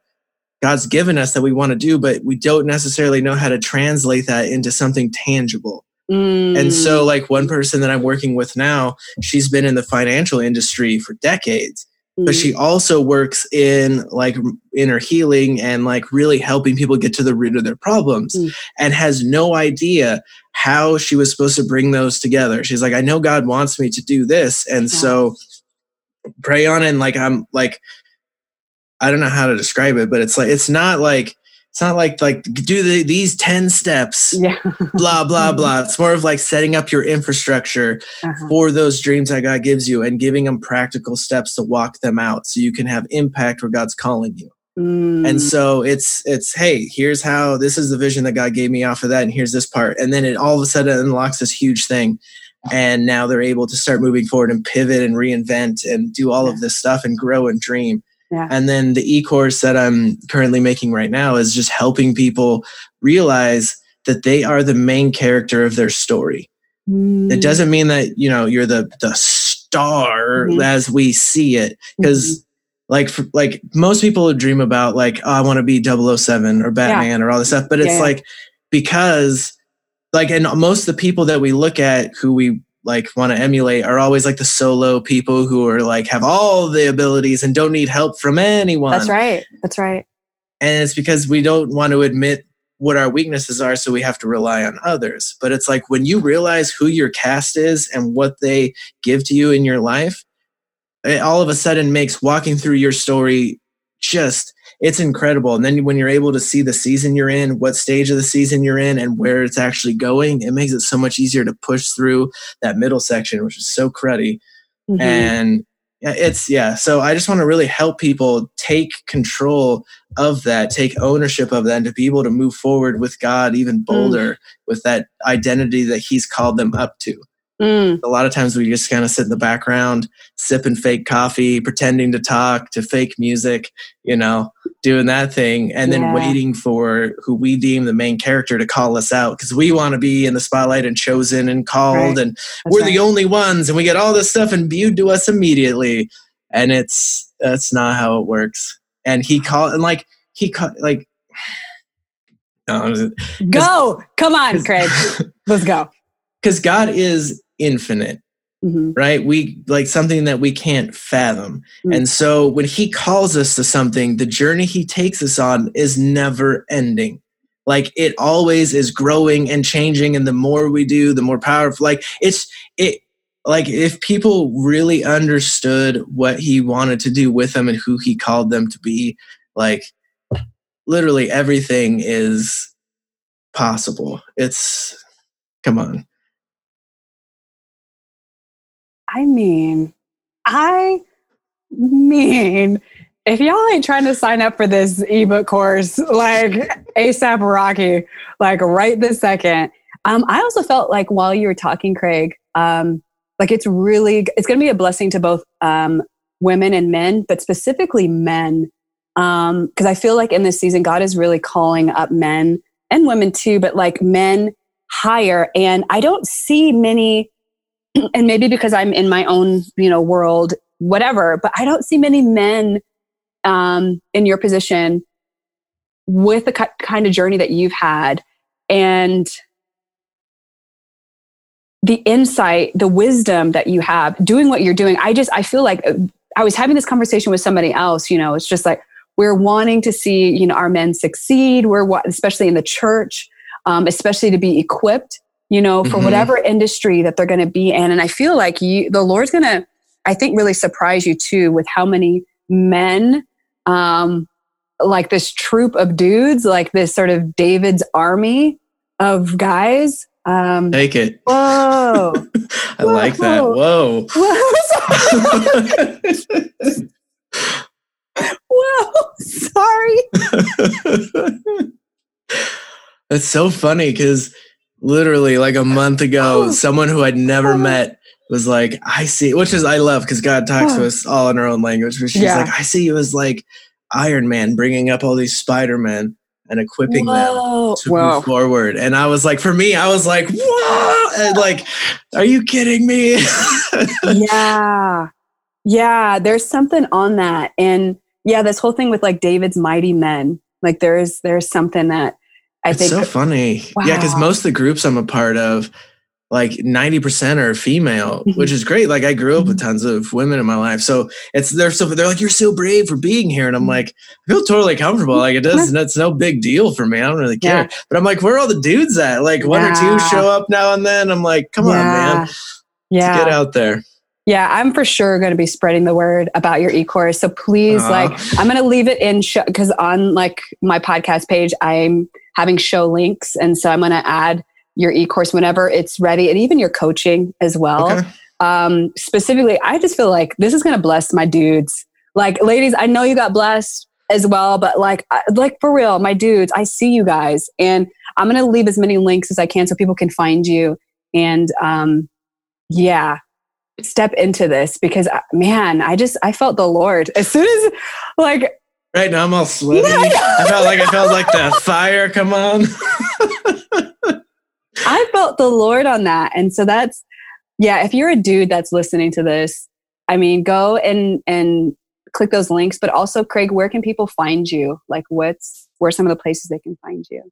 god's given us that we want to do but we don't necessarily know how to translate that into something tangible mm. and so like one person that i'm working with now she's been in the financial industry for decades mm-hmm. but she mm. also works in like inner healing and like really helping people get to the root of their problems mm-hmm. and has no idea how she was supposed to bring those together. She's like, I know God wants me to do this. And yeah. so pray on it. And like, I'm like, I don't know how to describe it, but it's like, it's not like, it's not like like do the, these 10 steps yeah. blah blah blah it's more of like setting up your infrastructure uh-huh. for those dreams that god gives you and giving them practical steps to walk them out so you can have impact where god's calling you mm. and so it's it's hey here's how this is the vision that god gave me off of that and here's this part and then it all of a sudden unlocks this huge thing and now they're able to start moving forward and pivot and reinvent and do all yeah. of this stuff and grow and dream yeah. And then the e-course that I'm currently making right now is just helping people realize that they are the main character of their story. Mm. It doesn't mean that, you know, you're the the star mm. as we see it because mm-hmm. like for, like most people dream about like oh, I want to be 007 or Batman yeah. or all this stuff, but it's yeah, like because like and most of the people that we look at who we like want to emulate are always like the solo people who are like have all the abilities and don't need help from anyone. That's right. That's right. And it's because we don't want to admit what our weaknesses are, so we have to rely on others. But it's like when you realize who your cast is and what they give to you in your life, it all of a sudden makes walking through your story just it's incredible. And then when you're able to see the season you're in, what stage of the season you're in, and where it's actually going, it makes it so much easier to push through that middle section, which is so cruddy. Mm-hmm. And it's yeah. So I just want to really help people take control of that, take ownership of that, and to be able to move forward with God even mm. bolder mm. with that identity that He's called them up to. Mm. A lot of times we just kind of sit in the background, sipping fake coffee, pretending to talk to fake music, you know, doing that thing, and yeah. then waiting for who we deem the main character to call us out because we want to be in the spotlight and chosen and called, right. and That's we're right. the only ones, and we get all this stuff imbued to us immediately. And it's that's not how it works. And he called, and like he called, like. No, go! Come on, Craig. Let's go. Because God is infinite. Mm-hmm. Right? We like something that we can't fathom. Mm-hmm. And so when he calls us to something, the journey he takes us on is never ending. Like it always is growing and changing. And the more we do, the more powerful. Like it's, it, like if people really understood what he wanted to do with them and who he called them to be, like literally everything is possible. It's, come on. I mean, I mean, if y'all ain't trying to sign up for this ebook course, like ASAP Rocky, like right this second. Um, I also felt like while you were talking, Craig, um, like it's really it's going to be a blessing to both um, women and men, but specifically men, because um, I feel like in this season, God is really calling up men and women too, but like men higher. And I don't see many and maybe because I'm in my own, you know, world, whatever, but I don't see many men um, in your position with the kind of journey that you've had and the insight, the wisdom that you have doing what you're doing. I just, I feel like uh, I was having this conversation with somebody else, you know, it's just like, we're wanting to see, you know, our men succeed. We're, especially in the church, um, especially to be equipped you know, for mm-hmm. whatever industry that they're going to be in. And I feel like you, the Lord's going to, I think, really surprise you too with how many men, um, like this troop of dudes, like this sort of David's army of guys Um, Take it. Whoa. I like that. Whoa. Whoa. Sorry. That's so funny because literally like a month ago, oh. someone who I'd never oh. met was like, I see, which is I love because God talks to us all in our own language. But she's Yeah. like, I see you as like Iron Man bringing up all these Spider Men and equipping them to Whoa. move forward. And I was like, for me, I was like, whoa, and like, are you kidding me? yeah. Yeah. There's something on that. And yeah, this whole thing with like David's mighty men, like there's, there's something that I it's think, so funny. Yeah, because most of the groups I'm a part of, like 90% are female, Mhm. which is great. Like I grew up with Mhm. tons of women in my life. So it's they're so they're like, You're so brave for being here. And I'm Mhm. like, I feel totally comfortable. Like it doesn't it's no big deal for me. I don't really care. Yeah. But I'm like, where are all the dudes at? Like one or two show up now and then. I'm like, come on, man. Let's Yeah. get out there. Yeah, I'm for sure going to be spreading the word about your e-course. So please, Aw. like, I'm going to leave it in show because on like my podcast page, I'm having show links, and so I'm going to add your e-course whenever it's ready, and even your coaching as well. Okay. Um, specifically, I just feel like this is going to bless my dudes. Like, ladies, I know you got blessed as well, but like, like for real, my dudes, I see you guys, and I'm going to leave as many links as I can so people can find you. And um, yeah, step into this because uh, man, I just I felt the Lord as soon as like Right now I'm all sweaty. I felt like I felt like the fire come on. I felt the Lord on that. And so that's yeah, if you're a dude that's listening to this, I mean, go and and click those links, but also Craig, where can people find you? Like what's where some of the places they can find you?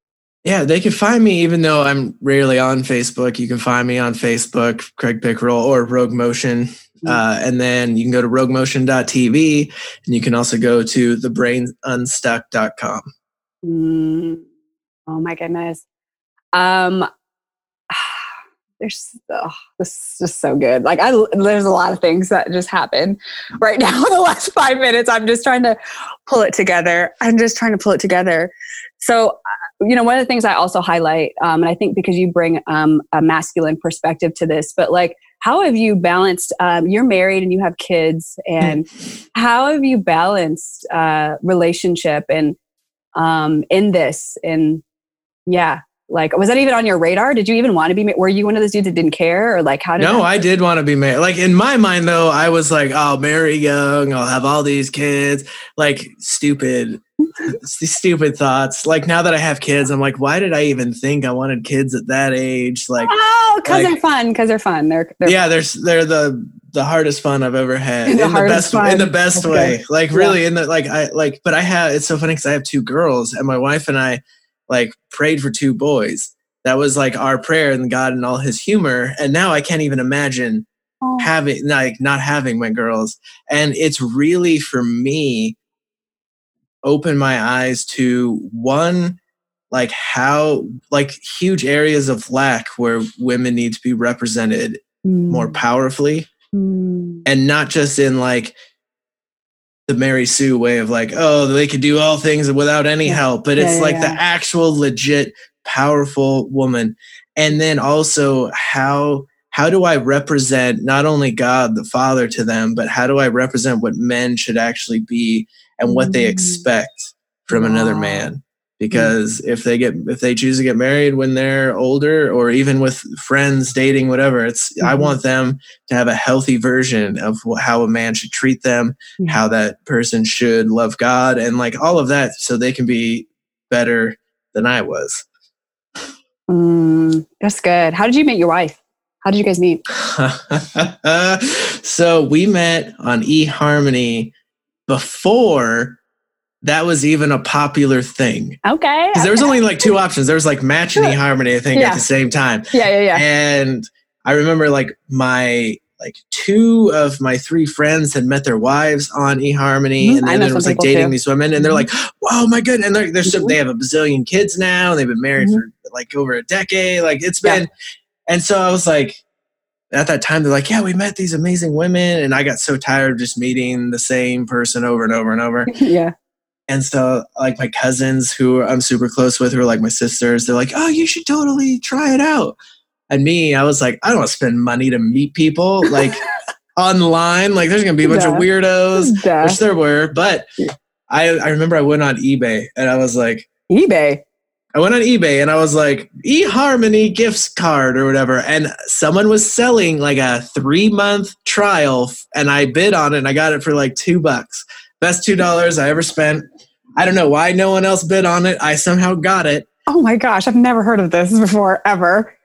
Yeah, they can find me even though I'm rarely on Facebook. You can find me on Facebook, Craig Pickerel or Rogue Motion. Uh, and then you can go to roguemotion.tv and you can also go to thebrainunstuck.com. Mm, oh my goodness. Um there's oh, this is just so good. Like I there's a lot of things that just happened right now in the last 5 minutes. I'm just trying to pull it together. I'm just trying to pull it together. So uh, you know, one of the things I also highlight, um, and I think because you bring um, a masculine perspective to this, but like, how have you balanced? Um, you're married and you have kids, and how have you balanced uh, relationship and um, in this? And yeah, like, was that even on your radar? Did you even want to be? Were you one of those dudes that didn't care, or like, how did? No, that- I did want to be married. Like in my mind, though, I was like, "I'll marry young. I'll have all these kids." Like stupid, these stupid thoughts. Like now that I have kids, I'm like, "Why did I even think I wanted kids at that age?" Like, oh, because like- they're fun. Because they're fun. They're, they're yeah, they're they're the the hardest fun I've ever had The in the best in the best way. Like Yeah. really in the like I like, but I have. It's so funny because I have two girls, and my wife and I like prayed for two boys. That was like our prayer and God and all His humor. And now I can't even imagine Oh. having like not having my girls and it's really for me opened my eyes to one like how like huge areas of lack where women need to be represented more Mm, powerfully mm, and not just in like the Mary Sue way of like, oh, they could do all things without any Yeah. help, but Yeah, it's yeah, like the actual legit powerful woman. And then also how how do I represent not only God the Father to them, but how do I represent what men should actually be and what they Mm. expect from another man? Because if they get if they choose to get married when they're older or even with friends dating whatever, it's I Mhm. want them to have a healthy version of how a man should treat them, Yeah. how that person should love God, and like all of that, so they can be better than I was. mm, that's good. How did you meet your wife? How did you guys meet? so we met on eHarmony before that was even a popular thing. Okay. Because there was okay. only like two options. There was like Match and eHarmony, I think, Yeah. at the same time. yeah, yeah, yeah. And I remember like my like two of my three friends had met their wives on eHarmony, Mhm. and then some was like dating too. these women, and they're like, "Oh my good!" And they're, they're so, they have a bazillion kids now, and they've been married Mhm. for like over a decade. Like it's been, and so I was like, at that time, they're like, "Yeah, we met these amazing women," and I got so tired of just meeting the same person over and over and over. yeah. And so, like my cousins, who I'm super close with, who are like my sisters, they're like, "Oh, you should totally try it out." And me, I was like, I don't want to spend money to meet people like online. Like there's gonna be a bunch Duh. of weirdos, Duh. which there were. But I I remember I went on eBay and I was like, eBay. I went on eBay and I was like, eHarmony gifts card or whatever. And someone was selling like a three month trial and I bid on it and I got it for like two bucks. Best two dollars I ever spent. I don't know why no one else bid on it. I somehow got it. Oh my gosh, I've never heard of this before, ever.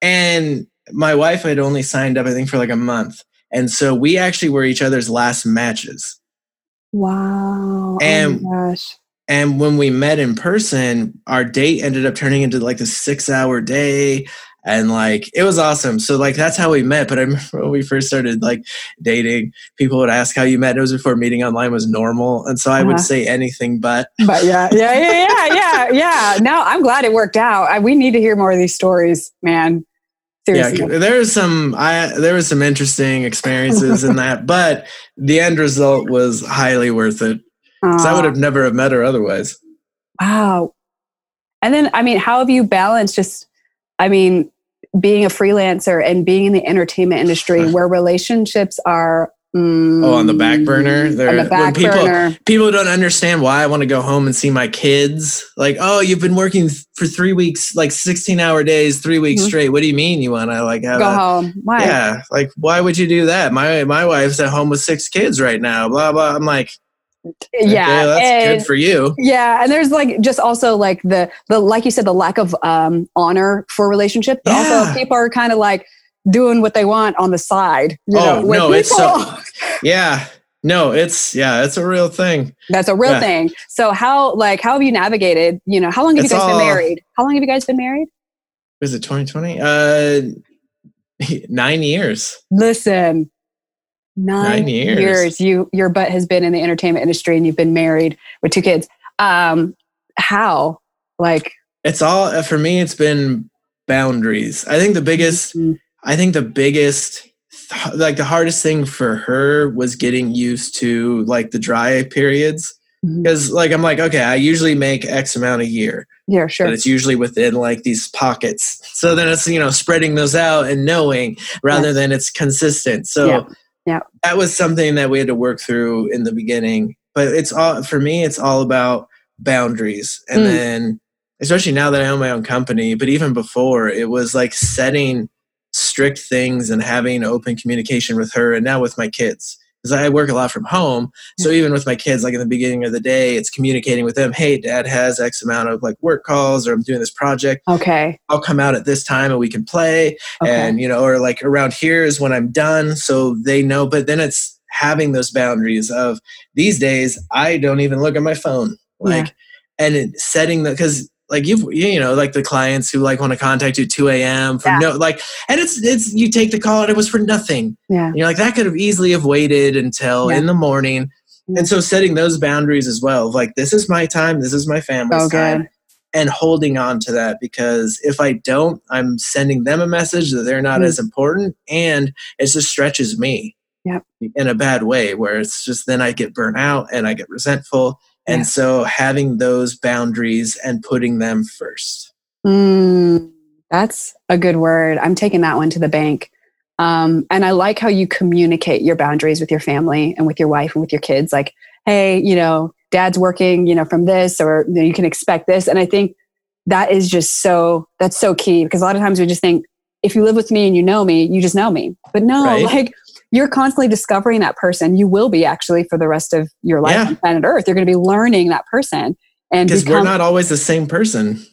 And my wife had only signed up, I think, for like a month. And so we actually were each other's last matches. Wow. And oh my gosh. And when we met in person, our date ended up turning into like a six hour day. And like it was awesome. So like that's how we met. But I remember when we first started like dating, people would ask how you met. It was before meeting online was normal. And so I uh-huh. would say anything but. But yeah, yeah, yeah, yeah, yeah, yeah. Now I'm glad it worked out. I, we need to hear more of these stories, man. Seriously. Yeah, there was some I there was some interesting experiences in that, but the end result was highly worth it. Because I would have never have met her otherwise. Wow. And then, I mean, how have you balanced just, I mean, being a freelancer and being in the entertainment industry where relationships are Mm, oh, on the back burner. There, the back when people burner. people don't understand why I want to go home and see my kids. Like, oh, you've been working for three weeks, like sixteen hour days, three weeks mm-hmm. straight. What do you mean you want to like have go a, home? Why? Yeah, like why would you do that? My my wife's at home with six kids right now. Blah blah. I'm like, yeah okay, that's and, good for you. Yeah and there's like just also like the the like you said the lack of um honor for relationships but yeah. also people are kind of like doing what they want on the side you oh know, no it's so yeah no it's yeah it's a real thing. That's a real yeah. thing. So how like how have you navigated you know how long have it's you guys all, been married? How long have you guys been married? Is it 2020 uh nine years. Listen Nine, Nine years. years. You your butt has been in the entertainment industry and you've been married with two kids. Um, how? Like it's all for me. It's been boundaries. I think the biggest. Mm-hmm. I think the biggest, like the hardest thing for her was getting used to like the dry periods. Because mm-hmm. like I'm like okay, I usually make X amount a year. Yeah, sure. But it's usually within like these pockets. So then it's you know spreading those out and knowing rather yes. than it's consistent. So. Yeah yeah. That was something that we had to work through in the beginning but it's all for me it's all about boundaries. And mm. then especially now that i own my own company but even before it was like setting strict things and having open communication with her and now with my kids because I work a lot from home. So mm-hmm. even with my kids, like in the beginning of the day, it's communicating with them. Hey, dad has X amount of like work calls, or I'm doing this project. Okay. I'll come out at this time and we can play. Okay. And, you know, or like around here is when I'm done. So they know, but then it's having those boundaries of these days, I don't even look at my phone. Like, yeah. and it, setting the, because like you've you know like the clients who like want to contact you 2 a.m for yeah. no like and it's it's you take the call and it was for nothing yeah you're like that could have easily have waited until yeah. in the morning and so setting those boundaries as well like this is my time this is my family's oh, time and holding on to that because if i don't i'm sending them a message that they're not mm. as important and it just stretches me yep. in a bad way where it's just then i get burnt out and i get resentful and yeah. so having those boundaries and putting them first. Mm, that's a good word. I'm taking that one to the bank. Um, and I like how you communicate your boundaries with your family and with your wife and with your kids. Like, hey, you know, dad's working, you know, from this, or you, know, you can expect this. And I think that is just so, that's so key because a lot of times we just think, if you live with me and you know me, you just know me. But no, right. like you're constantly discovering that person. You will be actually for the rest of your life yeah. on planet Earth. You're going to be learning that person. And because we're not always the same person.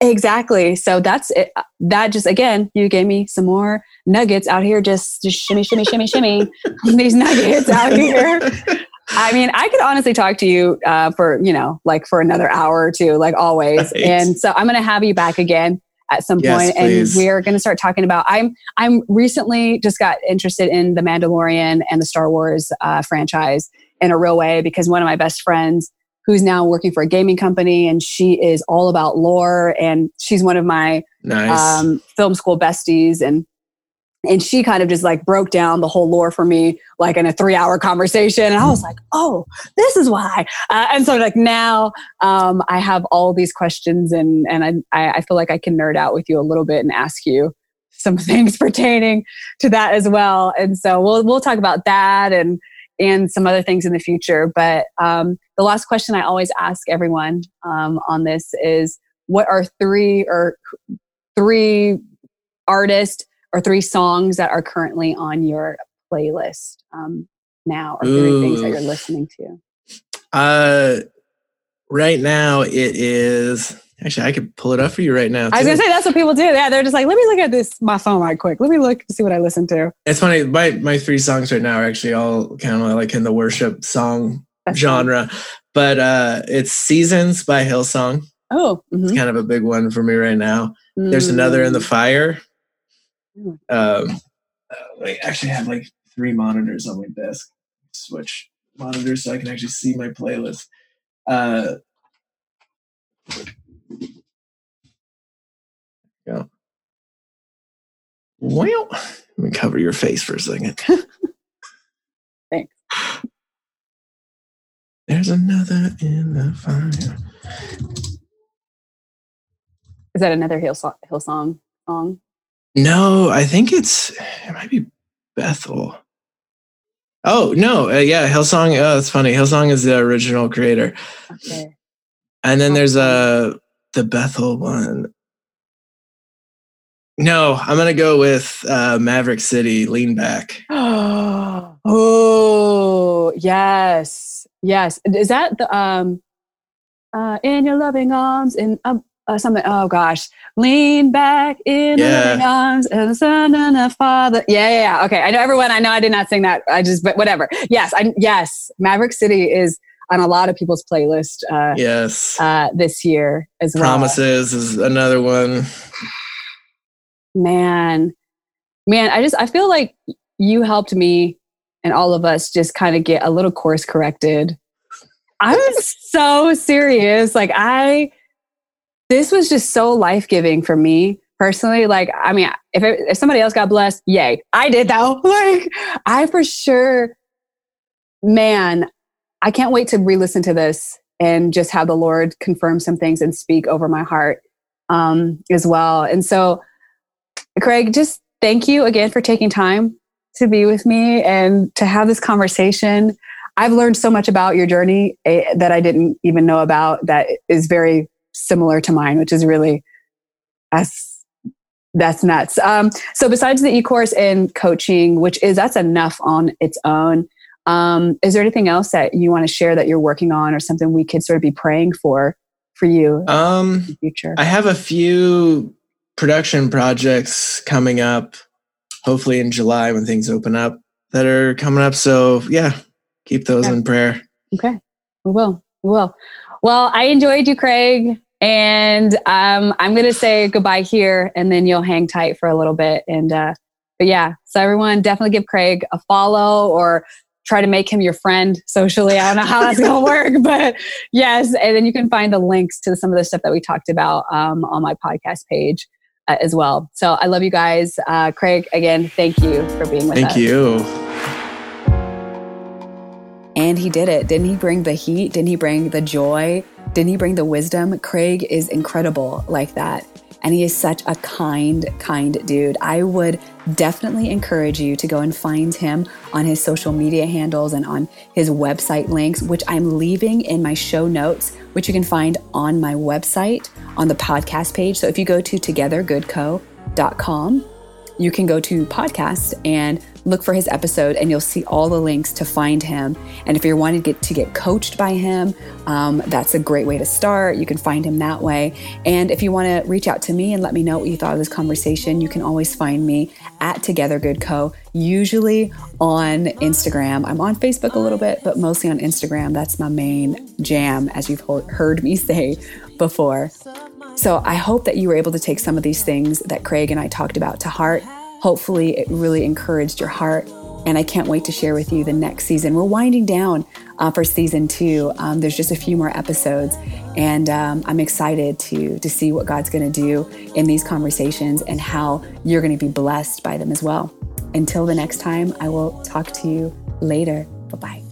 Exactly. So that's it. That just again, you gave me some more nuggets out here. Just, just shimmy, shimmy, shimmy, shimmy. These nuggets out here. I mean, I could honestly talk to you uh, for you know, like for another hour or two, like always. Right. And so I'm going to have you back again at some yes, and we're going to start talking about i'm i'm recently just got interested in the mandalorian and the star wars uh, franchise in a real way because one of my best friends who's now working for a gaming company and she is all about lore and she's one of my nice. um, film school besties and and she kind of just like broke down the whole lore for me like in a three hour conversation and i was like oh this is why uh, and so like now um, i have all these questions and and I, I feel like i can nerd out with you a little bit and ask you some things pertaining to that as well. And so we'll we'll talk about that and and some other things in the future. But um, the last question I always ask everyone um, on this is, what are three or three artists or three songs that are currently on your playlist um, now, or three things that you're listening to? Uh, right now it is Actually, I could pull it up for you right now. Too. I was gonna say that's what people do. Yeah, they're just like, let me look at this my phone right quick. Let me look see what I listen to. It's funny. My my three songs right now are actually all kind of like in the worship song that's genre, but uh, it's "Seasons" by Hillsong. Oh, mm-hmm. it's kind of a big one for me right now. Mm. There's another in the fire. Um, uh, I actually have like three monitors on my desk. Switch monitors so I can actually see my playlist. Uh, go. Well, let me cover your face for a second. Thanks. There's another in the fire. Is that another Hill Hillsong song? No, I think it's it might be Bethel. Oh no, uh, yeah, Hillsong. Oh, that's funny. Hillsong is the original creator. Okay. And then there's a uh, the Bethel one. No, I'm gonna go with uh, Maverick City. Lean back. oh yes, yes. Is that the um, uh, in your loving arms in um, uh, something? Oh gosh, lean back in yeah. loving arms and the son and the father. Yeah, yeah, yeah. Okay, I know everyone. I know I did not sing that. I just, but whatever. Yes, I yes. Maverick City is on a lot of people's playlist. Uh, yes, uh, this year as well. Promises is another one man, man, I just, I feel like you helped me and all of us just kind of get a little course corrected. I'm so serious. Like, I, this was just so life giving for me personally. Like, I mean, if, it, if somebody else got blessed, yay. I did though. Like, I for sure, man, I can't wait to re listen to this and just have the Lord confirm some things and speak over my heart um, as well. And so Craig, just thank you again for taking time to be with me and to have this conversation. I've learned so much about your journey eh, that I didn't even know about that is very similar to mine, which is really that's that's nuts. Um, so besides the e-course and coaching, which is that's enough on its own, um, is there anything else that you want to share that you're working on or something we could sort of be praying for for you um, future? I have a few production projects coming up, hopefully in July when things open up that are coming up. So yeah, keep those in prayer. Okay, we will. We will. Well, I enjoyed you, Craig. And um, I'm going to say goodbye here and then you'll hang tight for a little bit. And, uh, but yeah, so everyone definitely give Craig a follow or try to make him your friend socially. I don't know how that's going to work, but yes. And then you can find the links to some of the stuff that we talked about um, on my podcast page uh, as well. So I love you guys. Uh, Craig, again, thank you for being with thank us. Thank you. And he did it. Didn't he bring the heat? Didn't he bring the joy? Didn't he bring the wisdom? Craig is incredible like that. And he is such a kind, kind dude. I would definitely encourage you to go and find him on his social media handles and on his website links, which I'm leaving in my show notes, which you can find on my website on the podcast page. So if you go to togethergoodco.com, you can go to podcast and look for his episode and you'll see all the links to find him. And if you're wanting to get to get coached by him um, that's a great way to start. You can find him that way. And if you want to reach out to me and let me know what you thought of this conversation you can always find me at together good co usually on instagram. I'm on facebook a little bit but mostly on instagram. That's my main jam as you've heard me say before so I hope that you were able to take some of these things that Craig and I talked about to heart. Hopefully, it really encouraged your heart. And I can't wait to share with you the next season. We're winding down uh, for season two. Um, there's just a few more episodes, and um, I'm excited to to see what God's going to do in these conversations and how you're going to be blessed by them as well. Until the next time, I will talk to you later. Bye bye.